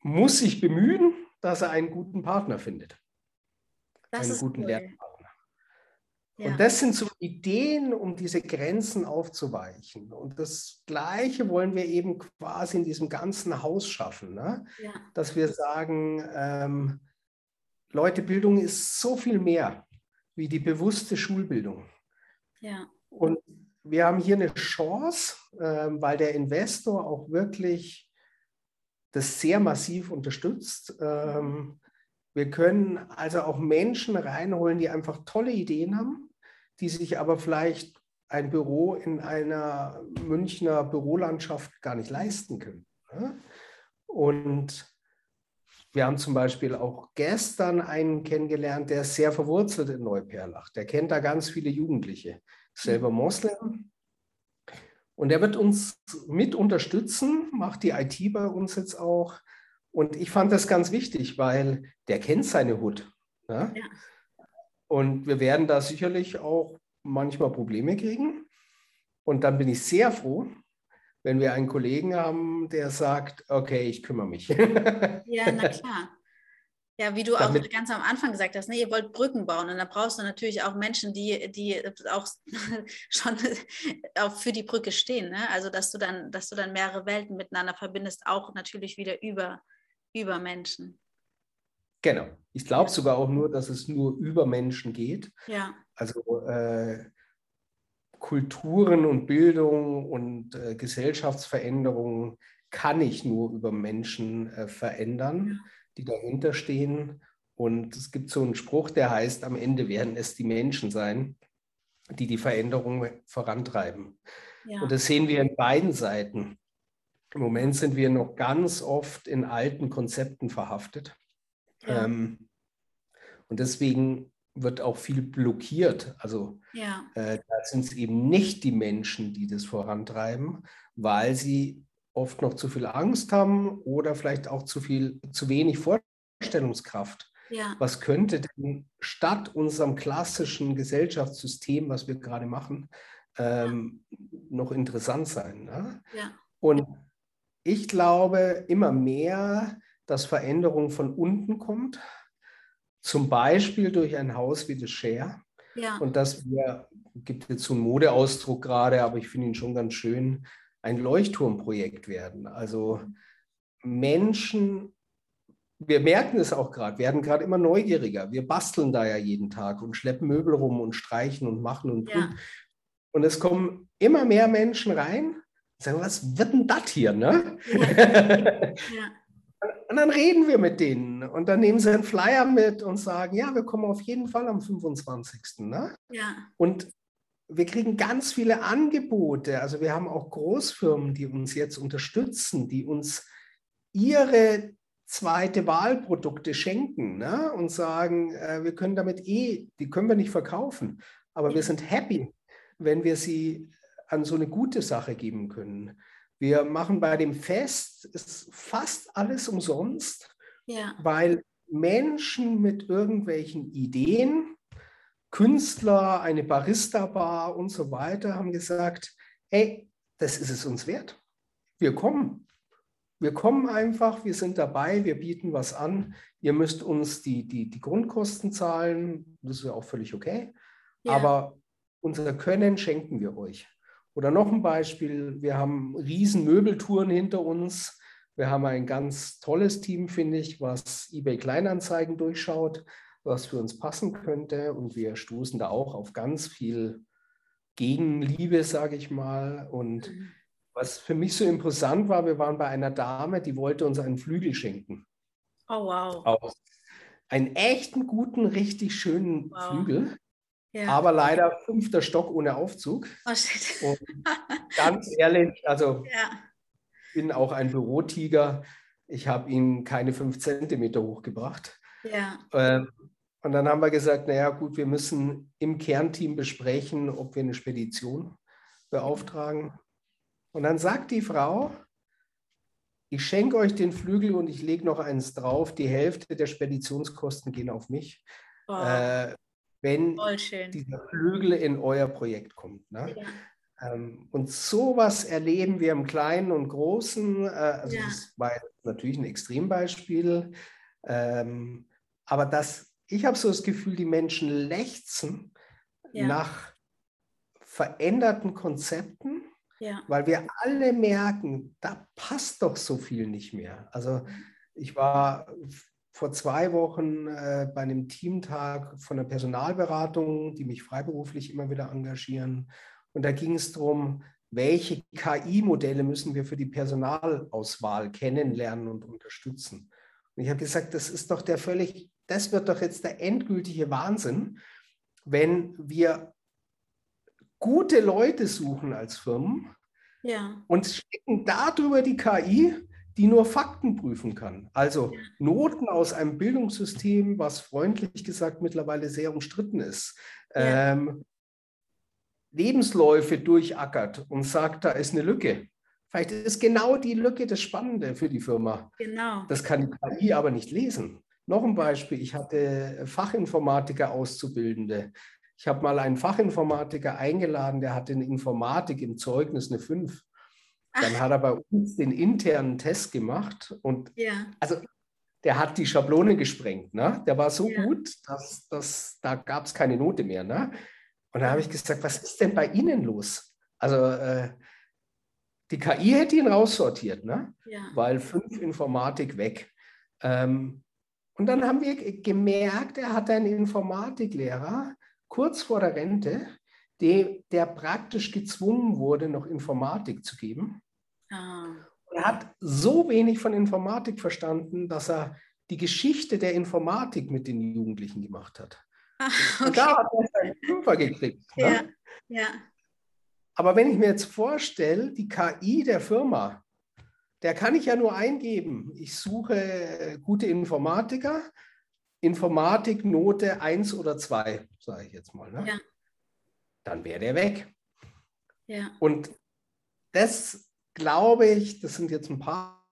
[SPEAKER 2] muss sich bemühen, dass er einen guten Partner findet. Das einen guten cool. Lernpartner. Ja. Und das sind so Ideen, um diese Grenzen aufzuweichen. Und das Gleiche wollen wir eben quasi in diesem ganzen Haus schaffen, ne? ja. dass wir sagen, ähm, Leute, Bildung ist so viel mehr wie die bewusste Schulbildung. Ja. Und wir haben hier eine Chance, ähm, weil der Investor auch wirklich das sehr massiv unterstützt. Ähm, wir können also auch Menschen reinholen, die einfach tolle Ideen haben, die sich aber vielleicht ein Büro in einer Münchner Bürolandschaft gar nicht leisten können. Ne? Und wir haben zum Beispiel auch gestern einen kennengelernt, der ist sehr verwurzelt in Neuperlach. Der kennt da ganz viele Jugendliche, selber. Moslem. Und er wird uns mit unterstützen, macht die IT bei uns jetzt auch. Und ich fand das ganz wichtig, weil der kennt seine Hut. Ne? Ja. Und wir werden da sicherlich auch manchmal Probleme kriegen. Und dann bin ich sehr froh, wenn wir einen Kollegen haben, der sagt, okay, ich kümmere mich.
[SPEAKER 1] Ja, na klar. Ja, wie du Damit, auch ganz am Anfang gesagt hast, ne, ihr wollt Brücken bauen und da brauchst du natürlich auch Menschen, die, die auch schon auch für die Brücke stehen. Ne? Also dass du dann, dass du dann mehrere Welten miteinander verbindest, auch natürlich wieder über, über Menschen.
[SPEAKER 2] Genau. Ich glaube sogar auch nur, dass es nur über Menschen geht. Ja. Also äh, Kulturen und Bildung und äh, Gesellschaftsveränderungen kann ich nur über Menschen äh, verändern, die dahinter stehen. Und es gibt so einen Spruch, der heißt, am Ende werden es die Menschen sein, die die Veränderung vorantreiben. Ja. Und das sehen wir in beiden Seiten. Im Moment sind wir noch ganz oft in alten Konzepten verhaftet. Ja. Ähm, und deswegen wird auch viel blockiert. Also ja. äh, da sind es eben nicht die Menschen, die das vorantreiben, weil sie oft noch zu viel Angst haben oder vielleicht auch zu viel, zu wenig Vorstellungskraft. Ja. Was könnte denn statt unserem klassischen Gesellschaftssystem, was wir gerade machen, ähm, ja. noch interessant sein? Ne? Und ich glaube immer mehr, dass Veränderung von unten kommt, zum Beispiel durch ein Haus wie das Share. Ja. Und dass wir, gibt jetzt so einen Modeausdruck gerade, aber ich finde ihn schon ganz schön, ein Leuchtturmprojekt werden. Also Menschen, wir merken es auch gerade, werden gerade immer neugieriger. Wir basteln da ja jeden Tag und schleppen Möbel rum und streichen und machen und tun. Ja. Und es kommen immer mehr Menschen rein sagen, was wird denn das hier? Ne? Ja. Und dann reden wir mit denen und dann nehmen sie einen Flyer mit und sagen, ja, wir kommen auf jeden Fall am 25. Ne? Ja. Und wir kriegen ganz viele Angebote. Also wir haben auch Großfirmen, die uns jetzt unterstützen, die uns ihre zweite Wahlprodukte schenken ne? und sagen, äh, wir können damit eh, die können wir nicht verkaufen, aber wir sind happy, wenn wir sie an so eine gute Sache geben können. Wir machen bei dem Fest fast alles umsonst, ja. weil Menschen mit irgendwelchen Ideen, Künstler, eine Barista-Bar und so weiter haben gesagt, hey, das ist es uns wert. Wir kommen. Wir kommen einfach, wir sind dabei, wir bieten was an. Ihr müsst uns die, die, die Grundkosten zahlen, das ist ja auch völlig okay. Ja. Aber unser Können schenken wir euch. Oder noch ein Beispiel, wir haben riesen Möbeltouren hinter uns. Wir haben ein ganz tolles Team, finde ich, was eBay Kleinanzeigen durchschaut, was für uns passen könnte. Und wir stoßen da auch auf ganz viel Gegenliebe, sage ich mal. Und mhm. was für mich so interessant war, wir waren bei einer Dame, die wollte uns einen Flügel schenken. Oh wow. Auch einen echten, guten, richtig schönen wow. Flügel. Ja. Aber leider fünfter Stock ohne Aufzug. Oh, shit. Und ganz ehrlich, also ja. ich bin auch ein Bürotiger. Ich habe ihn keine fünf Zentimeter hochgebracht. Ja. Ähm, und dann haben wir gesagt, naja gut, wir müssen im Kernteam besprechen, ob wir eine Spedition beauftragen. Und dann sagt die Frau, ich schenke euch den Flügel und ich lege noch eins drauf. Die Hälfte der Speditionskosten gehen auf mich. Oh. Äh, wenn dieser Flügel in euer Projekt kommt. Ne? Ja. Ähm, und sowas erleben wir im Kleinen und Großen. Äh, also ja. das war natürlich ein Extrembeispiel. Ähm, aber das, ich habe so das Gefühl, die Menschen lechzen ja. nach veränderten Konzepten, weil wir alle merken, da passt doch so viel nicht mehr. Also ich war vor zwei Wochen äh, bei einem Teamtag von der Personalberatung, die mich freiberuflich immer wieder engagieren. Und da ging es darum, welche KI-Modelle müssen wir für die Personalauswahl kennenlernen und unterstützen. Und ich habe gesagt, das ist doch der völlig, das wird doch jetzt der endgültige Wahnsinn, wenn wir gute Leute suchen als Firmen ja. und stecken darüber die KI die nur Fakten prüfen kann. Also Noten aus einem Bildungssystem, was freundlich gesagt mittlerweile sehr umstritten ist. Ja. Ähm, Lebensläufe durchackert und sagt, da ist eine Lücke. Vielleicht ist genau die Lücke das Spannende für die Firma. Genau. Das kann die KI aber nicht lesen. Noch ein Beispiel, ich hatte Fachinformatiker Auszubildende. Ich habe mal einen Fachinformatiker eingeladen, der hatte in Informatik im Zeugnis eine 5. Dann hat er bei uns den internen Test gemacht und ja. also der hat die Schablone gesprengt. Ne? Der war so ja. gut, dass, dass da gab es keine Note mehr. Ne? Und da habe ich gesagt, was ist denn bei Ihnen los? Also äh, die KI hätte ihn raussortiert, ne? Ja. weil fünf Informatik weg. Ähm, und dann haben wir gemerkt, er hat einen Informatiklehrer kurz vor der Rente, die, der praktisch gezwungen wurde, noch Informatik zu geben. Ah. Er hat so wenig von Informatik verstanden, dass er die Geschichte der Informatik mit den Jugendlichen gemacht hat. Ah, okay. Und da hat er seinen Fünfer gekriegt. Ne? Ja, ja. Aber wenn ich mir jetzt vorstelle, die KI der Firma, der kann ich ja nur eingeben. Ich suche gute Informatiker, Informatiknote 1 oder 2, sage ich jetzt mal. Ne? Ja dann wäre der weg. Ja. Und das glaube ich, das sind jetzt ein paar,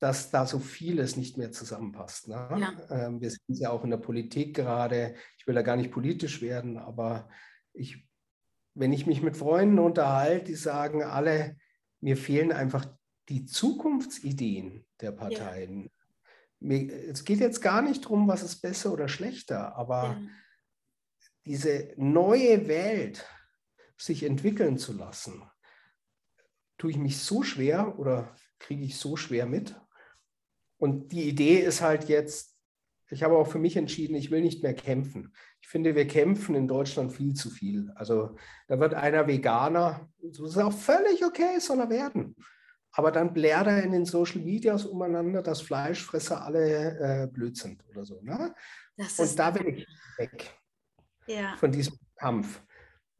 [SPEAKER 2] dass da so vieles nicht mehr zusammenpasst. Ne? Ja. Ähm, wir sind ja auch in der Politik gerade. Ich will da gar nicht politisch werden, aber ich, wenn ich mich mit Freunden unterhalte, die sagen alle, mir fehlen einfach die Zukunftsideen der Parteien. Ja es geht jetzt gar nicht darum, was ist besser oder schlechter, aber ja. diese neue Welt sich entwickeln zu lassen, tue ich mich so schwer oder kriege ich so schwer mit. Und die Idee ist halt jetzt, ich habe auch für mich entschieden, ich will nicht mehr kämpfen. Ich finde, wir kämpfen in Deutschland viel zu viel. Also da wird einer Veganer, das ist auch völlig okay, soll er werden. Aber dann blärt er in den Social Medias umeinander, dass Fleischfresser alle äh, blöd sind oder so. Ne? Und da will ich weg ja. von diesem Kampf.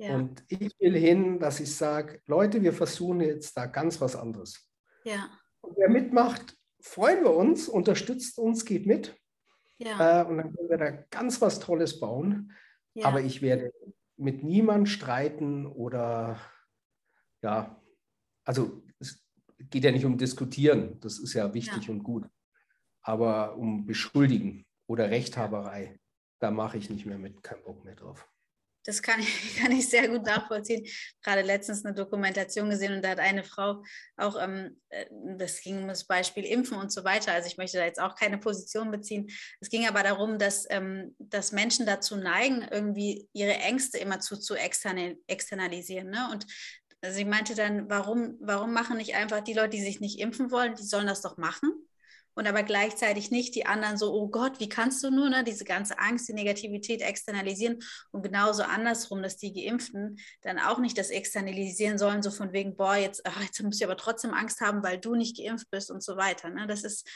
[SPEAKER 2] Ja. Und ich will hin, dass ich sage, Leute, wir versuchen jetzt da ganz was anderes. Ja. Und wer mitmacht, freuen wir uns, unterstützt uns, geht mit. Ja. Äh, und dann können wir da ganz was Tolles bauen. Ja. Aber ich werde mit niemand streiten oder ja, also geht ja nicht um Diskutieren, das ist ja wichtig ja. und gut. Aber um Beschuldigen oder Rechthaberei, da mache ich nicht mehr mit, keinen Bock mehr drauf.
[SPEAKER 1] Das kann ich, kann ich sehr gut nachvollziehen. Gerade letztens eine Dokumentation gesehen und da hat eine Frau auch, ähm, äh, das ging um das Beispiel Impfen und so weiter. Also ich möchte da jetzt auch keine Position beziehen. Es ging aber darum, dass, ähm, dass Menschen dazu neigen, irgendwie ihre Ängste immer zu, zu externalisieren. Ne? Und sie meinte dann, warum, warum machen nicht einfach die Leute, die sich nicht impfen wollen, die sollen das doch machen? Und aber gleichzeitig nicht die anderen so, oh Gott, wie kannst du nur ne, diese ganze Angst, die Negativität externalisieren und genauso andersrum, dass die Geimpften dann auch nicht das externalisieren sollen, so von wegen, boah, jetzt, ach, jetzt musst du aber trotzdem Angst haben, weil du nicht geimpft bist und so weiter. Ne? Das ist,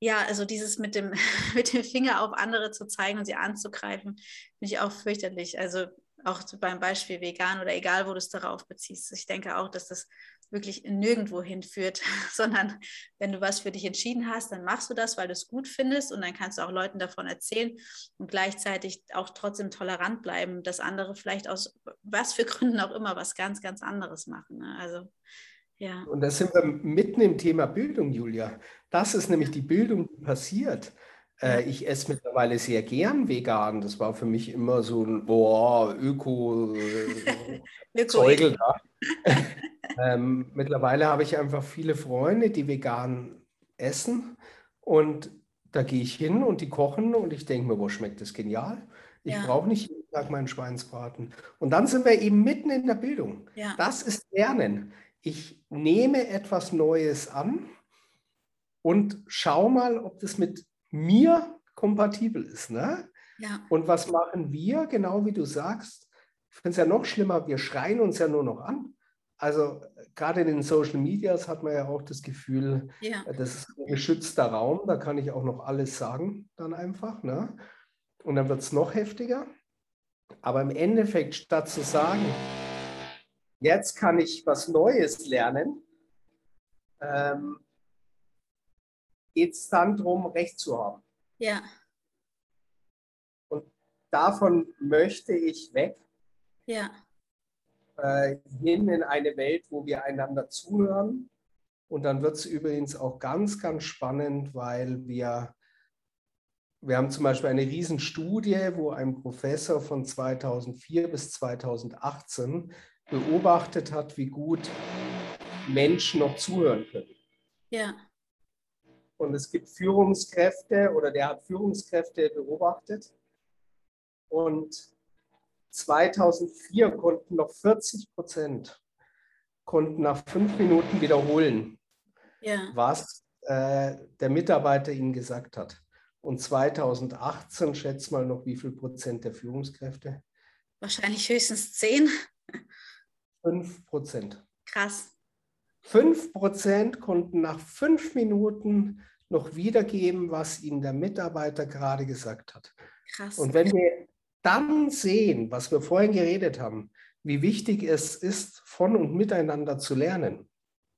[SPEAKER 1] ja, also dieses mit dem, mit dem Finger auf andere zu zeigen und sie anzugreifen, finde ich auch fürchterlich. Also auch beim Beispiel vegan oder egal, wo du es darauf beziehst. Ich denke auch, dass das wirklich nirgendwo hinführt, sondern wenn du was für dich entschieden hast, dann machst du das, weil du es gut findest und dann kannst du auch Leuten davon erzählen und gleichzeitig auch trotzdem tolerant bleiben, dass andere vielleicht aus was für Gründen auch immer was ganz, ganz anderes machen. Ne? Also ja.
[SPEAKER 2] Und da sind wir mitten im Thema Bildung, Julia. Das ist nämlich die Bildung, die passiert. Äh, ich esse mittlerweile sehr gern vegan. Das war für mich immer so ein boah, Öko, äh, da. Ähm, mittlerweile habe ich einfach viele Freunde, die vegan essen und da gehe ich hin und die kochen und ich denke mir, wo schmeckt das genial? Ich ja. brauche nicht jeden Tag meinen Schweinsbraten. Und dann sind wir eben mitten in der Bildung. Ja. Das ist Lernen. Ich nehme etwas Neues an und schau mal, ob das mit mir kompatibel ist. Ne? Ja. Und was machen wir, genau wie du sagst? Ich finde es ja noch schlimmer, wir schreien uns ja nur noch an. Also gerade in den Social Medias hat man ja auch das Gefühl, ja. das ist ein geschützter Raum, da kann ich auch noch alles sagen, dann einfach. Ne? Und dann wird es noch heftiger. Aber im Endeffekt, statt zu sagen, jetzt kann ich was Neues lernen, ähm, geht es dann darum, Recht zu haben.
[SPEAKER 1] Ja.
[SPEAKER 2] Und davon möchte ich weg.
[SPEAKER 1] Ja.
[SPEAKER 2] Äh, hin in eine Welt, wo wir einander zuhören. Und dann wird es übrigens auch ganz, ganz spannend, weil wir, wir haben zum Beispiel eine Riesenstudie, wo ein Professor von 2004 bis 2018 beobachtet hat, wie gut Menschen noch zuhören können.
[SPEAKER 1] Ja.
[SPEAKER 2] Und es gibt Führungskräfte oder der hat Führungskräfte beobachtet. Und 2004 konnten noch 40 Prozent konnten nach fünf Minuten wiederholen, ja. was äh, der Mitarbeiter ihnen gesagt hat. Und 2018 schätzt mal noch wie viel Prozent der Führungskräfte?
[SPEAKER 1] Wahrscheinlich höchstens zehn.
[SPEAKER 2] Fünf Prozent.
[SPEAKER 1] Krass.
[SPEAKER 2] 5% konnten nach fünf Minuten noch wiedergeben, was ihnen der Mitarbeiter gerade gesagt hat. Krass. Und wenn wir dann sehen, was wir vorhin geredet haben, wie wichtig es ist, von und miteinander zu lernen.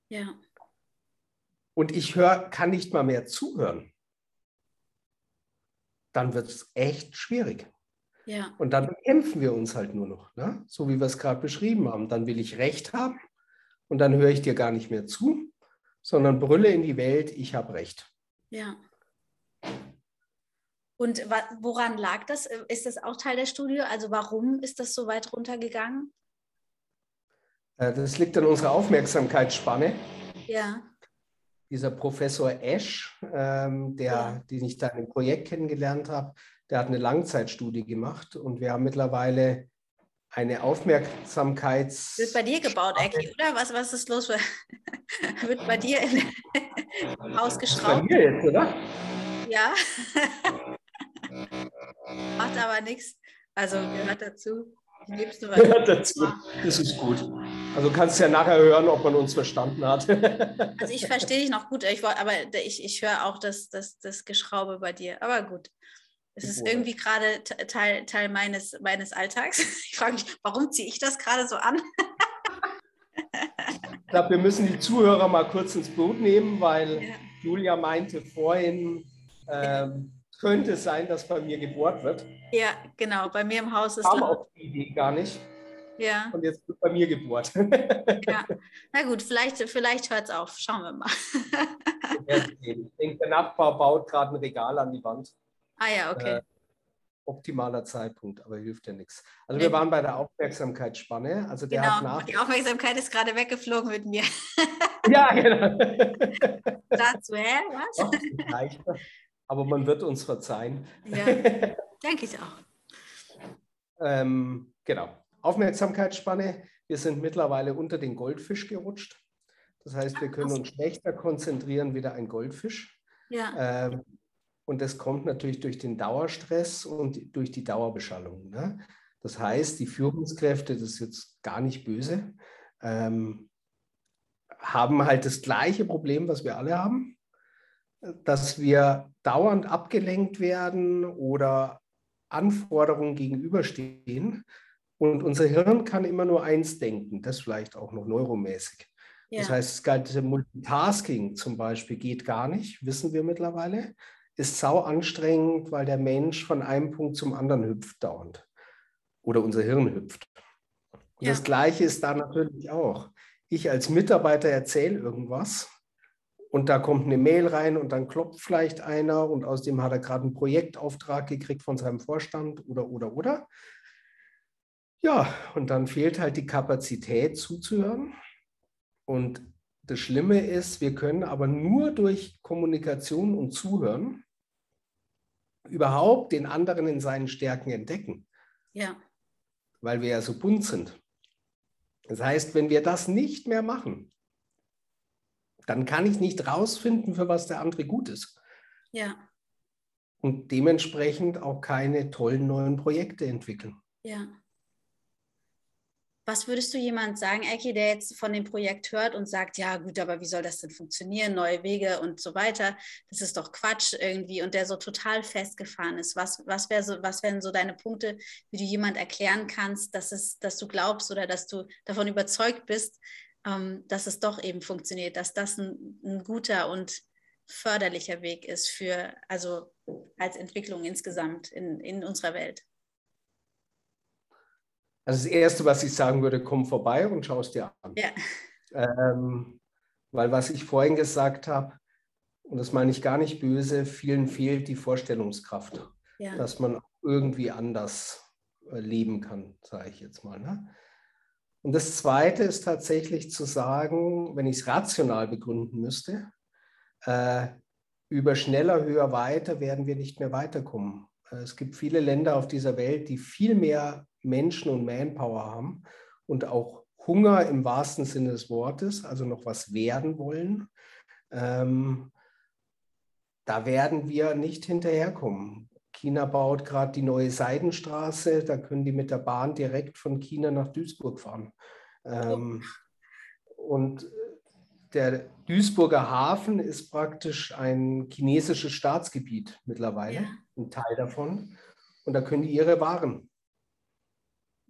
[SPEAKER 1] Ja.
[SPEAKER 2] Und ich hör, kann nicht mal mehr zuhören, dann wird es echt schwierig.
[SPEAKER 1] Ja.
[SPEAKER 2] Und dann kämpfen wir uns halt nur noch, ne? so wie wir es gerade beschrieben haben. Dann will ich Recht haben und dann höre ich dir gar nicht mehr zu, sondern brülle in die Welt, ich habe recht.
[SPEAKER 1] Ja. Und woran lag das? Ist das auch Teil der Studie? Also warum ist das so weit runtergegangen?
[SPEAKER 2] Äh, das liegt an unserer Aufmerksamkeitsspanne.
[SPEAKER 1] Ja.
[SPEAKER 2] Dieser Professor Esch, ähm, der, ja. den ich da im Projekt kennengelernt habe, der hat eine Langzeitstudie gemacht und wir haben mittlerweile eine Aufmerksamkeits.
[SPEAKER 1] Wird bei dir gebaut, Ecki, oder? Was, was ist los? Wird bei dir im Haus geschraubt?
[SPEAKER 2] Bei mir jetzt, oder?
[SPEAKER 1] Ja. Macht aber nichts. Also gehört dazu.
[SPEAKER 2] Gibst du gehört dazu. Das ist gut. Also kannst du ja nachher hören, ob man uns verstanden hat.
[SPEAKER 1] also ich verstehe dich noch gut, ich, aber ich, ich höre auch das, das, das Geschraube bei dir. Aber gut. Es ist irgendwie gerade Teil, Teil meines, meines Alltags. Ich frage mich, warum ziehe ich das gerade so an?
[SPEAKER 2] ich glaube, wir müssen die Zuhörer mal kurz ins Boot nehmen, weil ja. Julia meinte vorhin, ähm, könnte es sein, dass bei mir gebohrt wird.
[SPEAKER 1] Ja, genau. Bei mir im Haus ist.
[SPEAKER 2] Kam auf die Idee gar nicht.
[SPEAKER 1] Ja.
[SPEAKER 2] Und jetzt wird bei mir gebohrt.
[SPEAKER 1] ja. Na gut, vielleicht, vielleicht hört es auf. Schauen wir mal.
[SPEAKER 2] ich denke, der Nachbar baut gerade ein Regal an die Wand.
[SPEAKER 1] Ah ja, okay. Äh,
[SPEAKER 2] optimaler Zeitpunkt, aber hilft ja nichts. Also wir waren bei der Aufmerksamkeitsspanne. Also der
[SPEAKER 1] genau,
[SPEAKER 2] hat nach
[SPEAKER 1] die Aufmerksamkeit ist gerade weggeflogen mit mir.
[SPEAKER 2] ja, genau.
[SPEAKER 1] Dazu, hä? Was?
[SPEAKER 2] Ach, aber man wird uns verzeihen.
[SPEAKER 1] Ja, denke ich auch.
[SPEAKER 2] ähm, genau. Aufmerksamkeitsspanne. Wir sind mittlerweile unter den Goldfisch gerutscht. Das heißt, wir können uns schlechter konzentrieren wie ein Goldfisch.
[SPEAKER 1] Ja.
[SPEAKER 2] Ähm, und das kommt natürlich durch den Dauerstress und durch die Dauerbeschallung. Ne? Das heißt, die Führungskräfte, das ist jetzt gar nicht böse, ähm, haben halt das gleiche Problem, was wir alle haben. Dass wir dauernd abgelenkt werden oder Anforderungen gegenüberstehen. Und unser Hirn kann immer nur eins denken, das vielleicht auch noch neuromäßig. Ja. Das heißt, das ganze Multitasking zum Beispiel geht gar nicht, wissen wir mittlerweile. Ist sau anstrengend, weil der Mensch von einem Punkt zum anderen hüpft dauernd. Oder unser Hirn hüpft. Und ja. das Gleiche ist da natürlich auch. Ich als Mitarbeiter erzähle irgendwas und da kommt eine Mail rein und dann klopft vielleicht einer und aus dem hat er gerade einen Projektauftrag gekriegt von seinem Vorstand oder, oder, oder. Ja, und dann fehlt halt die Kapazität zuzuhören. Und das Schlimme ist, wir können aber nur durch Kommunikation und Zuhören überhaupt den anderen in seinen Stärken entdecken.
[SPEAKER 1] Ja.
[SPEAKER 2] Weil wir ja so bunt sind. Das heißt, wenn wir das nicht mehr machen, dann kann ich nicht rausfinden, für was der andere gut ist.
[SPEAKER 1] Ja.
[SPEAKER 2] Und dementsprechend auch keine tollen neuen Projekte entwickeln.
[SPEAKER 1] Ja. Was würdest du jemand sagen, Eki, der jetzt von dem Projekt hört und sagt, ja gut, aber wie soll das denn funktionieren, neue Wege und so weiter? Das ist doch Quatsch irgendwie und der so total festgefahren ist. Was, was, wär so, was wären so deine Punkte, wie du jemand erklären kannst, dass, es, dass du glaubst oder dass du davon überzeugt bist, dass es doch eben funktioniert, dass das ein, ein guter und förderlicher Weg ist für, also als Entwicklung insgesamt in, in unserer Welt?
[SPEAKER 2] Also das Erste, was ich sagen würde, komm vorbei und schau es dir an.
[SPEAKER 1] Ja.
[SPEAKER 2] Ähm, weil was ich vorhin gesagt habe, und das meine ich gar nicht böse, vielen fehlt die Vorstellungskraft, ja. dass man irgendwie anders äh, leben kann, sage ich jetzt mal. Ne? Und das Zweite ist tatsächlich zu sagen, wenn ich es rational begründen müsste, äh, über schneller, höher, weiter werden wir nicht mehr weiterkommen. Äh, es gibt viele Länder auf dieser Welt, die viel mehr Menschen und Manpower haben und auch Hunger im wahrsten Sinne des Wortes, also noch was werden wollen. Ähm, da werden wir nicht hinterherkommen. China baut gerade die neue Seidenstraße, da können die mit der Bahn direkt von China nach Duisburg fahren. Ähm, und der Duisburger Hafen ist praktisch ein chinesisches Staatsgebiet mittlerweile, ja. ein Teil davon. Und da können die ihre Waren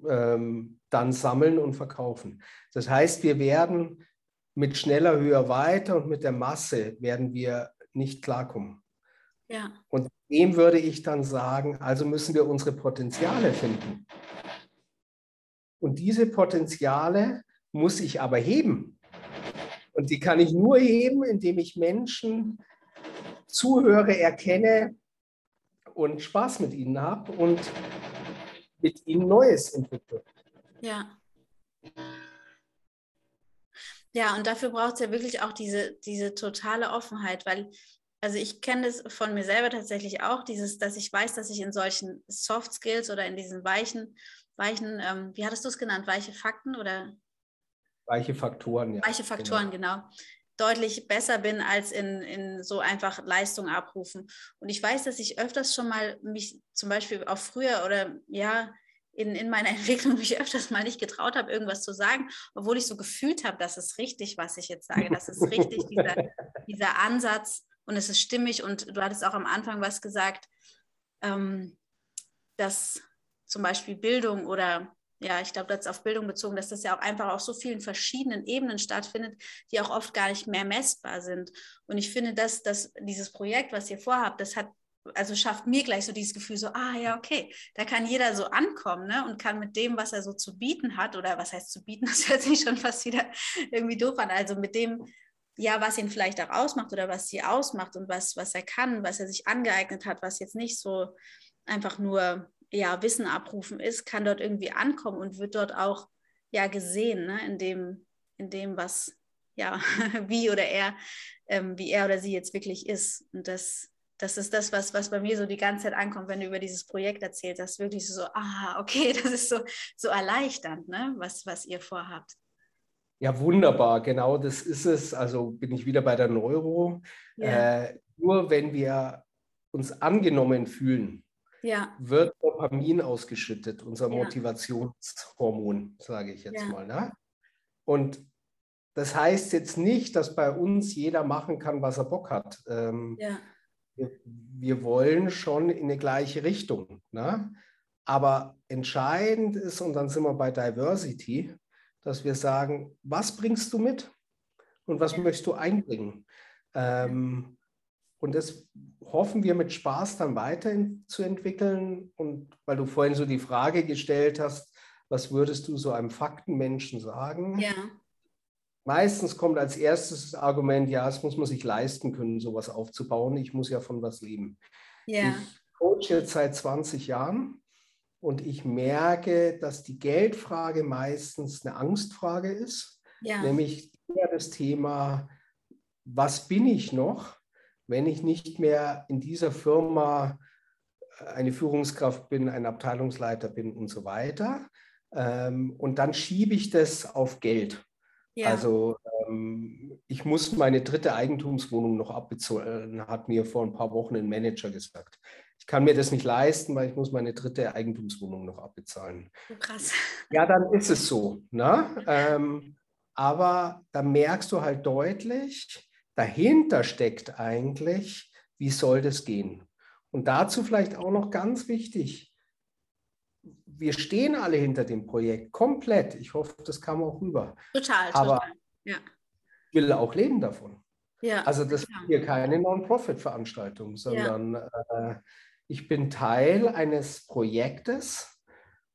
[SPEAKER 2] ähm, dann sammeln und verkaufen. Das heißt, wir werden mit schneller, höher, weiter und mit der Masse werden wir nicht klarkommen.
[SPEAKER 1] Ja.
[SPEAKER 2] Und dem würde ich dann sagen, also müssen wir unsere Potenziale finden. Und diese Potenziale muss ich aber heben. Und die kann ich nur heben, indem ich Menschen zuhöre, erkenne und Spaß mit ihnen habe und mit ihnen Neues entwickle.
[SPEAKER 1] Ja. Ja, und dafür braucht es ja wirklich auch diese, diese totale Offenheit, weil also ich kenne das von mir selber tatsächlich auch, dieses, dass ich weiß, dass ich in solchen Soft Skills oder in diesen weichen, weichen, ähm, wie hattest du es genannt, weiche Fakten oder?
[SPEAKER 2] Weiche Faktoren,
[SPEAKER 1] ja. Weiche Faktoren, genau. genau. Deutlich besser bin als in, in so einfach Leistung abrufen. Und ich weiß, dass ich öfters schon mal mich zum Beispiel auch früher oder ja, in, in meiner Entwicklung mich öfters mal nicht getraut habe, irgendwas zu sagen, obwohl ich so gefühlt habe, dass es richtig, was ich jetzt sage, dass es richtig, dieser, dieser Ansatz, und es ist stimmig und du hattest auch am Anfang was gesagt, ähm, dass zum Beispiel Bildung oder ja, ich glaube, das ist auf Bildung bezogen, dass das ja auch einfach auf so vielen verschiedenen Ebenen stattfindet, die auch oft gar nicht mehr messbar sind. Und ich finde, dass, dass dieses Projekt, was ihr vorhabt, das hat, also schafft mir gleich so dieses Gefühl, so, ah ja, okay, da kann jeder so ankommen ne? und kann mit dem, was er so zu bieten hat, oder was heißt zu bieten, das hört sich schon fast wieder irgendwie doof an, also mit dem, ja, was ihn vielleicht auch ausmacht oder was sie ausmacht und was, was er kann, was er sich angeeignet hat, was jetzt nicht so einfach nur ja, Wissen abrufen ist, kann dort irgendwie ankommen und wird dort auch ja gesehen, ne, in dem, in dem, was, ja, wie oder er, ähm, wie er oder sie jetzt wirklich ist. Und das, das ist das, was, was bei mir so die ganze Zeit ankommt, wenn du über dieses Projekt erzählst, das wirklich so, ah, okay, das ist so, so erleichternd, ne, was, was ihr vorhabt.
[SPEAKER 2] Ja, wunderbar, genau das ist es. Also bin ich wieder bei der Neuro. Ja. Äh, nur wenn wir uns angenommen fühlen,
[SPEAKER 1] ja.
[SPEAKER 2] wird Dopamin ausgeschüttet, unser ja. Motivationshormon, sage ich jetzt mal. Ne? Und das heißt jetzt nicht, dass bei uns jeder machen kann, was er Bock hat. Ähm, wir, wir, wollen schon in eine gleiche Richtung. Ne? Aber entscheidend ist, und dann sind wir bei Diversity, dass wir sagen, was bringst du mit und was möchtest du einbringen? Ähm, und das hoffen wir mit Spaß dann weiterzuentwickeln. Und weil du vorhin so die Frage gestellt hast, was würdest du so einem Faktenmenschen sagen? Ja. Meistens kommt als erstes das Argument, ja, es muss man sich leisten können, sowas aufzubauen. Ich muss ja von was leben. Ja. Ich coach jetzt seit 20 Jahren und ich merke, dass die Geldfrage meistens eine Angstfrage ist. Ja. Nämlich eher das Thema, was bin ich noch, wenn ich nicht mehr in dieser Firma eine Führungskraft bin, ein Abteilungsleiter bin und so weiter. Ähm, und dann schiebe ich das auf Geld. Ja. Also ähm, ich muss meine dritte Eigentumswohnung noch abbezahlen, hat mir vor ein paar Wochen ein Manager gesagt. Ich kann mir das nicht leisten, weil ich muss meine dritte Eigentumswohnung noch abbezahlen. Oh, krass. Ja, dann ist es so. Ne? Ähm, aber da merkst du halt deutlich, dahinter steckt eigentlich, wie soll das gehen? Und dazu vielleicht auch noch ganz wichtig, wir stehen alle hinter dem Projekt komplett. Ich hoffe, das kam auch rüber. Total, Aber total. Ja. ich will auch leben davon. Ja, also das ist hier keine Non-Profit-Veranstaltung, sondern ja. äh, ich bin Teil eines Projektes,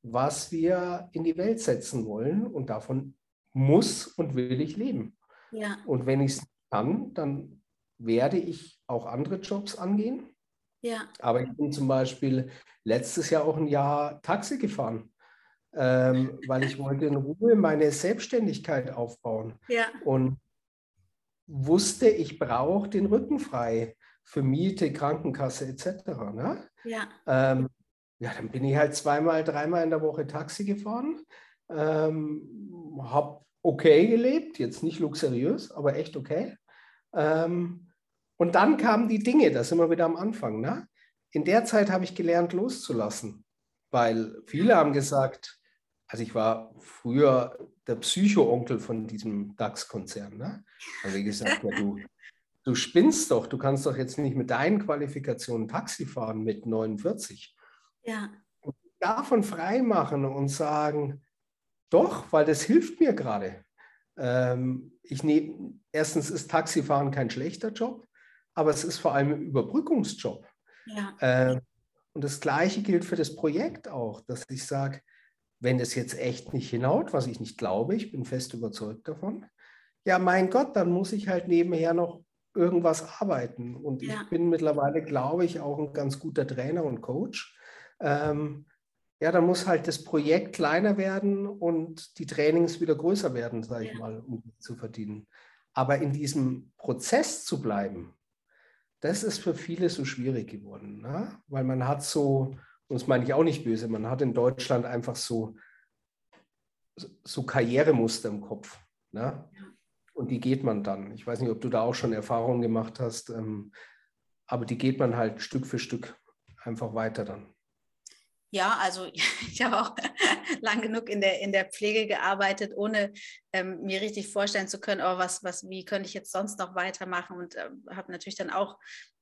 [SPEAKER 2] was wir in die Welt setzen wollen und davon muss und will ich leben. Ja. Und wenn ich es kann, dann werde ich auch andere Jobs angehen. Ja. Aber ich bin zum Beispiel letztes Jahr auch ein Jahr Taxi gefahren, ähm, weil ich wollte in Ruhe meine Selbstständigkeit aufbauen. Ja. Und wusste, ich brauche den Rücken frei für Miete, Krankenkasse etc. Ne? Ja. Ähm, ja, dann bin ich halt zweimal, dreimal in der Woche Taxi gefahren, ähm, habe okay gelebt, jetzt nicht luxuriös, aber echt okay. Ähm, und dann kamen die Dinge, das sind wir wieder am Anfang. Ne? In der Zeit habe ich gelernt, loszulassen, weil viele haben gesagt, also ich war früher der Psycho-Onkel von diesem DAX-Konzern. Ne? Also ich gesagt, ja, du, du spinnst doch, du kannst doch jetzt nicht mit deinen Qualifikationen Taxi fahren mit 49. Ja. Und davon freimachen und sagen, doch, weil das hilft mir gerade. Ähm, ich nehme, erstens ist Taxifahren kein schlechter Job aber es ist vor allem ein Überbrückungsjob. Ja. Äh, und das Gleiche gilt für das Projekt auch, dass ich sage, wenn es jetzt echt nicht hinhaut, was ich nicht glaube, ich bin fest überzeugt davon, ja, mein Gott, dann muss ich halt nebenher noch irgendwas arbeiten. Und ja. ich bin mittlerweile, glaube ich, auch ein ganz guter Trainer und Coach. Ähm, ja, dann muss halt das Projekt kleiner werden und die Trainings wieder größer werden, sage ich mal, um zu verdienen. Aber in diesem Prozess zu bleiben, das ist für viele so schwierig geworden, ne? weil man hat so, und das meine ich auch nicht böse, man hat in Deutschland einfach so, so Karrieremuster im Kopf. Ne? Und die geht man dann. Ich weiß nicht, ob du da auch schon Erfahrungen gemacht hast, ähm, aber die geht man halt Stück für Stück einfach weiter dann.
[SPEAKER 1] Ja, also ich habe auch lang genug in der, in der Pflege gearbeitet, ohne ähm, mir richtig vorstellen zu können, oh, was, was, wie könnte ich jetzt sonst noch weitermachen und äh, habe natürlich dann auch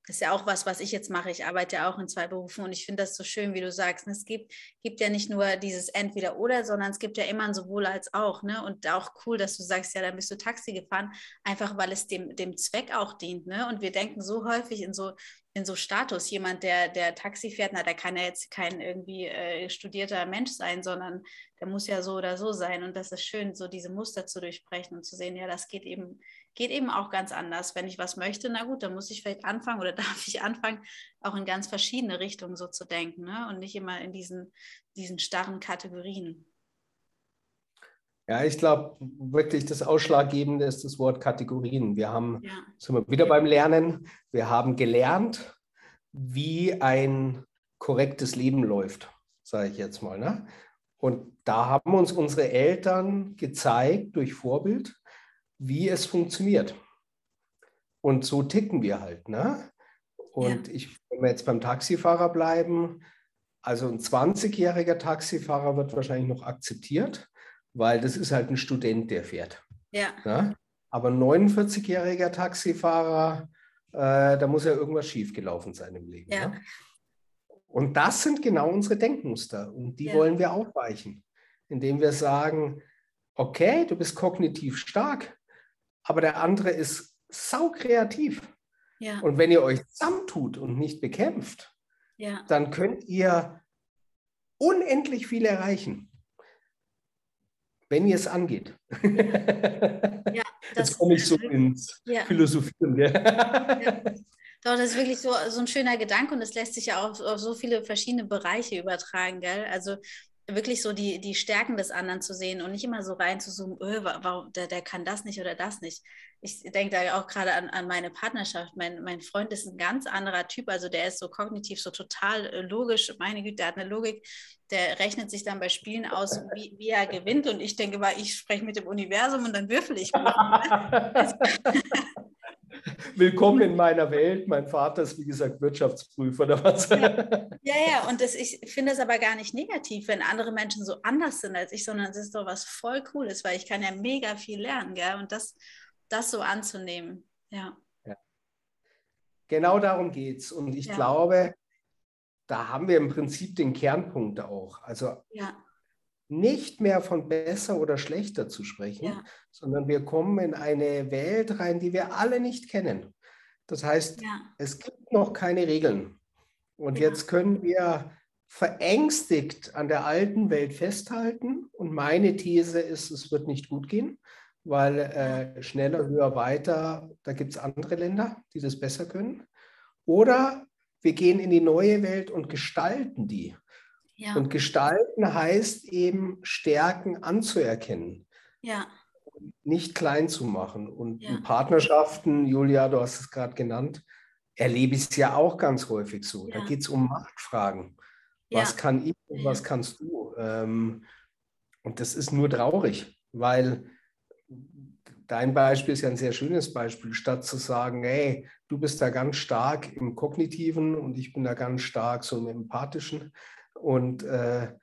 [SPEAKER 1] ist ja auch was, was ich jetzt mache. Ich arbeite ja auch in zwei Berufen und ich finde das so schön, wie du sagst. Es gibt, gibt ja nicht nur dieses Entweder-Oder, sondern es gibt ja immer ein sowohl als auch. Ne? Und auch cool, dass du sagst, ja, dann bist du Taxi gefahren, einfach weil es dem, dem Zweck auch dient. Ne? Und wir denken so häufig in so, in so Status, jemand, der, der Taxi fährt, na, der kann ja jetzt kein irgendwie äh, studierter Mensch sein, sondern der muss ja so oder so sein. Und das ist schön, so diese Muster zu durchbrechen und zu sehen, ja, das geht eben geht eben auch ganz anders. Wenn ich was möchte, na gut, dann muss ich vielleicht anfangen oder darf ich anfangen, auch in ganz verschiedene Richtungen so zu denken ne? und nicht immer in diesen, diesen starren Kategorien.
[SPEAKER 2] Ja, ich glaube wirklich, das Ausschlaggebende ist das Wort Kategorien. Wir haben, ja. sind wir wieder beim Lernen, wir haben gelernt, wie ein korrektes Leben läuft, sage ich jetzt mal. Ne? Und da haben uns unsere Eltern gezeigt durch Vorbild, wie es funktioniert. Und so ticken wir halt. Ne? Und ja. ich, wenn wir jetzt beim Taxifahrer bleiben, also ein 20-jähriger Taxifahrer wird wahrscheinlich noch akzeptiert, weil das ist halt ein Student, der fährt. Ja. Ne? Aber 49-jähriger Taxifahrer, äh, da muss ja irgendwas schiefgelaufen sein im Leben. Ja. Ne? Und das sind genau unsere Denkmuster und die ja. wollen wir aufweichen, indem wir sagen, okay, du bist kognitiv stark, aber der andere ist saukreativ. Ja. Und wenn ihr euch zusammentut und nicht bekämpft, ja. dann könnt ihr unendlich viel erreichen, wenn ihr es angeht. Ja, das Jetzt komme ich so ins ja. Philosophieren. Ja.
[SPEAKER 1] Doch, das ist wirklich so, so ein schöner Gedanke und es lässt sich ja auch auf so viele verschiedene Bereiche übertragen, gell? Also wirklich so die, die Stärken des anderen zu sehen und nicht immer so rein zu zoomen, öh, warum, der, der kann das nicht oder das nicht. Ich denke da auch gerade an, an meine Partnerschaft. Mein, mein Freund ist ein ganz anderer Typ, also der ist so kognitiv so total äh, logisch. Meine Güte, der hat eine Logik, der rechnet sich dann bei Spielen aus, wie, wie er gewinnt und ich denke mal, ich spreche mit dem Universum und dann würfel ich.
[SPEAKER 2] Willkommen in meiner Welt. Mein Vater ist, wie gesagt, Wirtschaftsprüfer oder was.
[SPEAKER 1] Ja, ja, ja. und das, ich finde es aber gar nicht negativ, wenn andere Menschen so anders sind als ich, sondern es ist doch was voll Cooles, weil ich kann ja mega viel lernen, gell? Und das, das so anzunehmen, ja. ja.
[SPEAKER 2] Genau darum geht es. Und ich ja. glaube, da haben wir im Prinzip den Kernpunkt auch. Also ja nicht mehr von besser oder schlechter zu sprechen, ja. sondern wir kommen in eine Welt rein, die wir alle nicht kennen. Das heißt, ja. es gibt noch keine Regeln. Und ja. jetzt können wir verängstigt an der alten Welt festhalten. Und meine These ist, es wird nicht gut gehen, weil äh, schneller, höher, weiter, da gibt es andere Länder, die das besser können. Oder wir gehen in die neue Welt und gestalten die. Ja. Und gestalten heißt eben, Stärken anzuerkennen. Ja. Nicht klein zu machen. Und ja. in Partnerschaften, Julia, du hast es gerade genannt, erlebe ich es ja auch ganz häufig so. Da geht es um Machtfragen. Was kann ich und was kannst du? Ähm, und das ist nur traurig, weil dein Beispiel ist ja ein sehr schönes Beispiel. Statt zu sagen, hey, du bist da ganz stark im Kognitiven und ich bin da ganz stark so im Empathischen, und äh,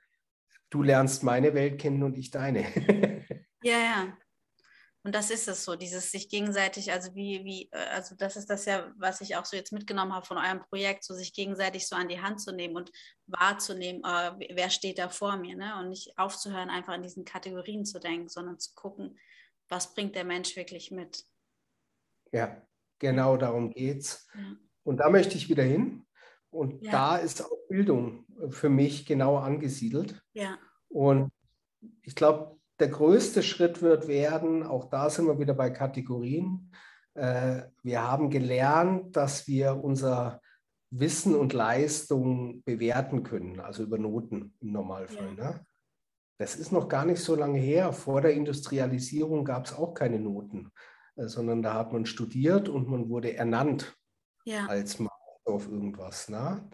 [SPEAKER 2] du lernst meine Welt kennen und ich deine.
[SPEAKER 1] ja, ja. Und das ist es so, dieses sich gegenseitig, also wie, wie, äh, also das ist das ja, was ich auch so jetzt mitgenommen habe von eurem Projekt, so sich gegenseitig so an die Hand zu nehmen und wahrzunehmen, äh, wer steht da vor mir, ne? Und nicht aufzuhören, einfach in diesen Kategorien zu denken, sondern zu gucken, was bringt der Mensch wirklich mit.
[SPEAKER 2] Ja, genau darum geht's. Ja. Und da möchte ich wieder hin. Und ja. da ist auch Bildung für mich genau angesiedelt. Ja. Und ich glaube, der größte Schritt wird werden, auch da sind wir wieder bei Kategorien. Äh, wir haben gelernt, dass wir unser Wissen und Leistung bewerten können, also über Noten im Normalfall. Ja. Ne? Das ist noch gar nicht so lange her. Vor der Industrialisierung gab es auch keine Noten, äh, sondern da hat man studiert und man wurde ernannt ja. als auf irgendwas. Ne?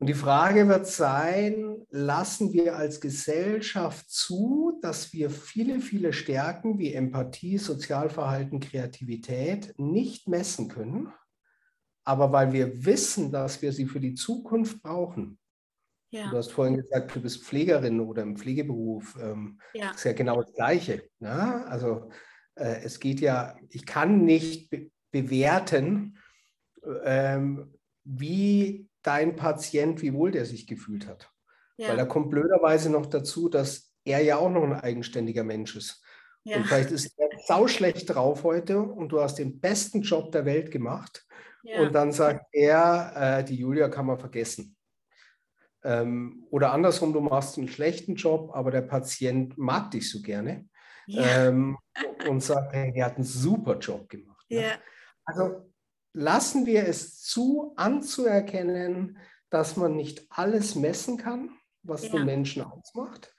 [SPEAKER 2] Und die Frage wird sein, lassen wir als Gesellschaft zu, dass wir viele, viele Stärken wie Empathie, Sozialverhalten, Kreativität nicht messen können, aber weil wir wissen, dass wir sie für die Zukunft brauchen. Ja. Du hast vorhin gesagt, du bist Pflegerin oder im Pflegeberuf. Ähm, ja. Das ist ja genau das Gleiche. Ne? Also äh, es geht ja, ich kann nicht be bewerten, ähm, wie dein Patient, wie wohl der sich gefühlt hat. Ja. Weil da kommt blöderweise noch dazu, dass er ja auch noch ein eigenständiger Mensch ist. Ja. Und vielleicht ist er sauschlecht drauf heute und du hast den besten Job der Welt gemacht. Ja. Und dann sagt er, äh, die Julia kann man vergessen. Ähm, oder andersrum, du machst einen schlechten Job, aber der Patient mag dich so gerne. Ähm, und sagt, hey, er hat einen super Job gemacht. Ne? Also lassen wir es zu, anzuerkennen, dass man nicht alles messen kann, was ja. den Menschen ausmacht,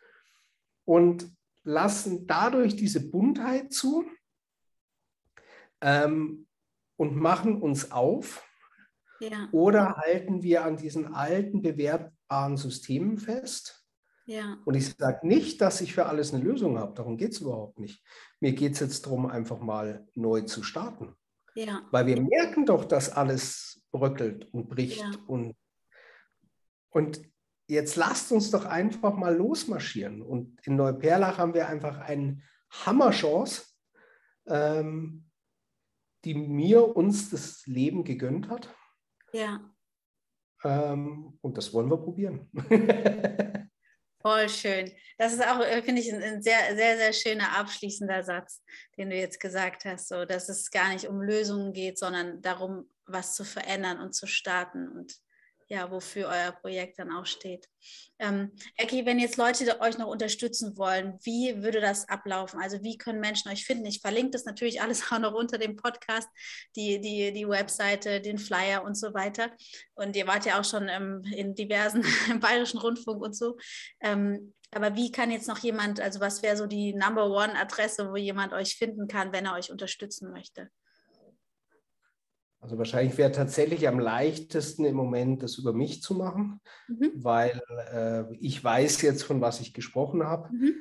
[SPEAKER 2] und lassen dadurch diese Buntheit zu ähm, und machen uns auf. Ja. Oder halten wir an diesen alten, bewertbaren Systemen fest? Ja. Und ich sage nicht, dass ich für alles eine Lösung habe, darum geht es überhaupt nicht. Mir geht es jetzt darum, einfach mal neu zu starten. Ja. Weil wir merken doch, dass alles bröckelt und bricht. Ja. Und, und jetzt lasst uns doch einfach mal losmarschieren. Und in Neuperlach haben wir einfach eine Hammerchance, ähm, die mir uns das Leben gegönnt hat.
[SPEAKER 1] Ja.
[SPEAKER 2] Ähm, und das wollen wir probieren.
[SPEAKER 1] Voll schön. Das ist auch, äh, finde ich, ein, ein, sehr, sehr, sehr schöner abschließender Satz, den du jetzt gesagt hast, so dass es gar nicht um Lösungen geht, sondern darum, was zu verändern und zu starten und ja, wofür euer Projekt dann auch steht. Ähm, Eki, wenn jetzt Leute euch noch unterstützen wollen, wie würde das ablaufen? Also wie können Menschen euch finden? Ich verlinke das natürlich alles auch noch unter dem Podcast, die, die, die Webseite, den Flyer und so weiter. Und ihr wart ja auch schon ähm, in diversen, im Bayerischen Rundfunk und so. Ähm, aber wie kann jetzt noch jemand, also was wäre so die Number One Adresse, wo jemand euch finden kann, wenn er euch unterstützen möchte?
[SPEAKER 2] Also wahrscheinlich wäre tatsächlich am leichtesten im Moment, das über mich zu machen, mhm. weil äh, ich weiß jetzt, von was ich gesprochen habe. Mhm.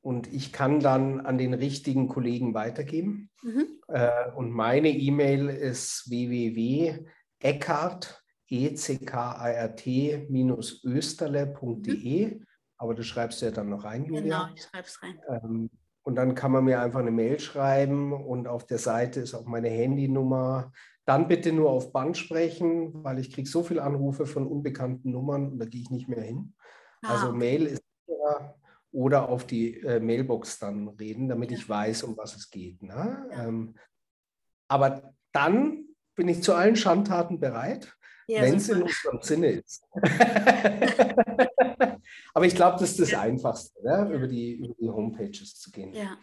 [SPEAKER 2] Und ich kann dann an den richtigen Kollegen weitergeben. Mhm. Äh, und meine E-Mail ist www.eckart, e c k a r t österle.de. Mhm. Aber das schreibst du ja dann noch rein, Julia. Genau, ich schreibe es rein. Ähm, und dann kann man mir einfach eine Mail schreiben und auf der Seite ist auch meine Handynummer. Dann bitte nur auf Band sprechen, weil ich kriege so viele Anrufe von unbekannten Nummern und da gehe ich nicht mehr hin. Ah, also. Mail ist sicherer oder auf die äh, Mailbox dann reden, damit ich weiß, um was es geht. Ne? Ja. Ähm, aber dann bin ich zu allen Schandtaten bereit, ja, wenn es in unserem Sinne ist. Aber ich glaube, das ist das. Einfachste, ne? über, die, über die Homepages zu gehen.
[SPEAKER 1] Ja.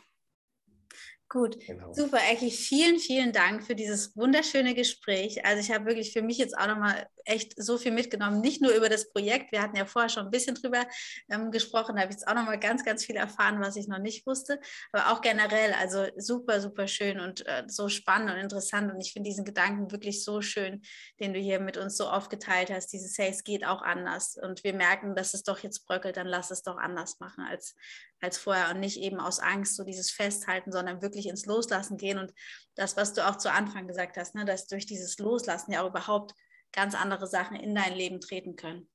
[SPEAKER 1] Gut, genau. super, Eki. Vielen, vielen Dank für dieses wunderschöne Gespräch. Also ich habe wirklich für mich jetzt auch nochmal echt so viel mitgenommen, nicht nur über das Projekt. Wir hatten ja vorher schon ein bisschen drüber ähm, gesprochen, da habe ich jetzt auch nochmal ganz, ganz viel erfahren, was ich noch nicht wusste, aber auch generell, also super, super schön und äh, so spannend und interessant. Und ich finde diesen Gedanken wirklich so schön, den du hier mit uns so aufgeteilt hast. Dieses, hey, es geht auch anders. Und wir merken, dass es doch jetzt bröckelt, dann lass es doch anders machen als, als vorher und nicht eben aus Angst so dieses Festhalten, sondern wirklich ins Loslassen gehen. Und das, was du auch zu Anfang gesagt hast, ne, dass durch dieses Loslassen ja auch überhaupt ganz andere Sachen in dein Leben treten können.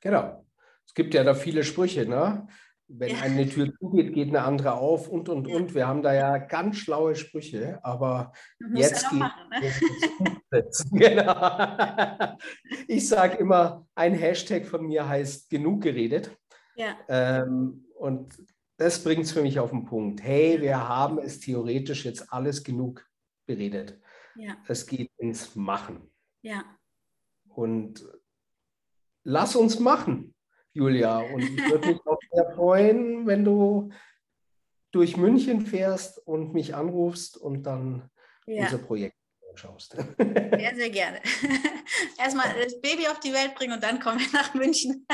[SPEAKER 2] Genau. Es gibt ja da viele Sprüche, ne? Wenn ja. eine Tür zugeht, geht eine andere auf und und ja. und. Wir haben da ja ganz schlaue Sprüche, aber jetzt geht machen, ne? genau. Ich sage immer, ein Hashtag von mir heißt genug geredet. Ja. Ähm, und das bringt es für mich auf den Punkt. Hey, wir haben es theoretisch jetzt alles genug beredet. Ja. Es geht ins Machen.
[SPEAKER 1] Ja.
[SPEAKER 2] Und lass uns machen, Julia. Und ich würde mich auch sehr freuen, wenn du durch München fährst und mich anrufst und dann ja. unser Projekt schaust.
[SPEAKER 1] Sehr, sehr gerne. Erstmal das Baby auf die Welt bringen und dann kommen wir nach München.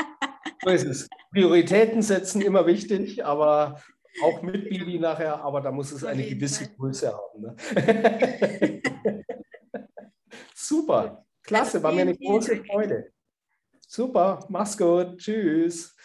[SPEAKER 2] So ist es. Prioritäten setzen immer wichtig, aber auch mit Baby nachher, aber da muss es eine gewisse. Größe haben. Ne? Super, klasse, war mir eine große Freude. Super, mach's gut, tschüss.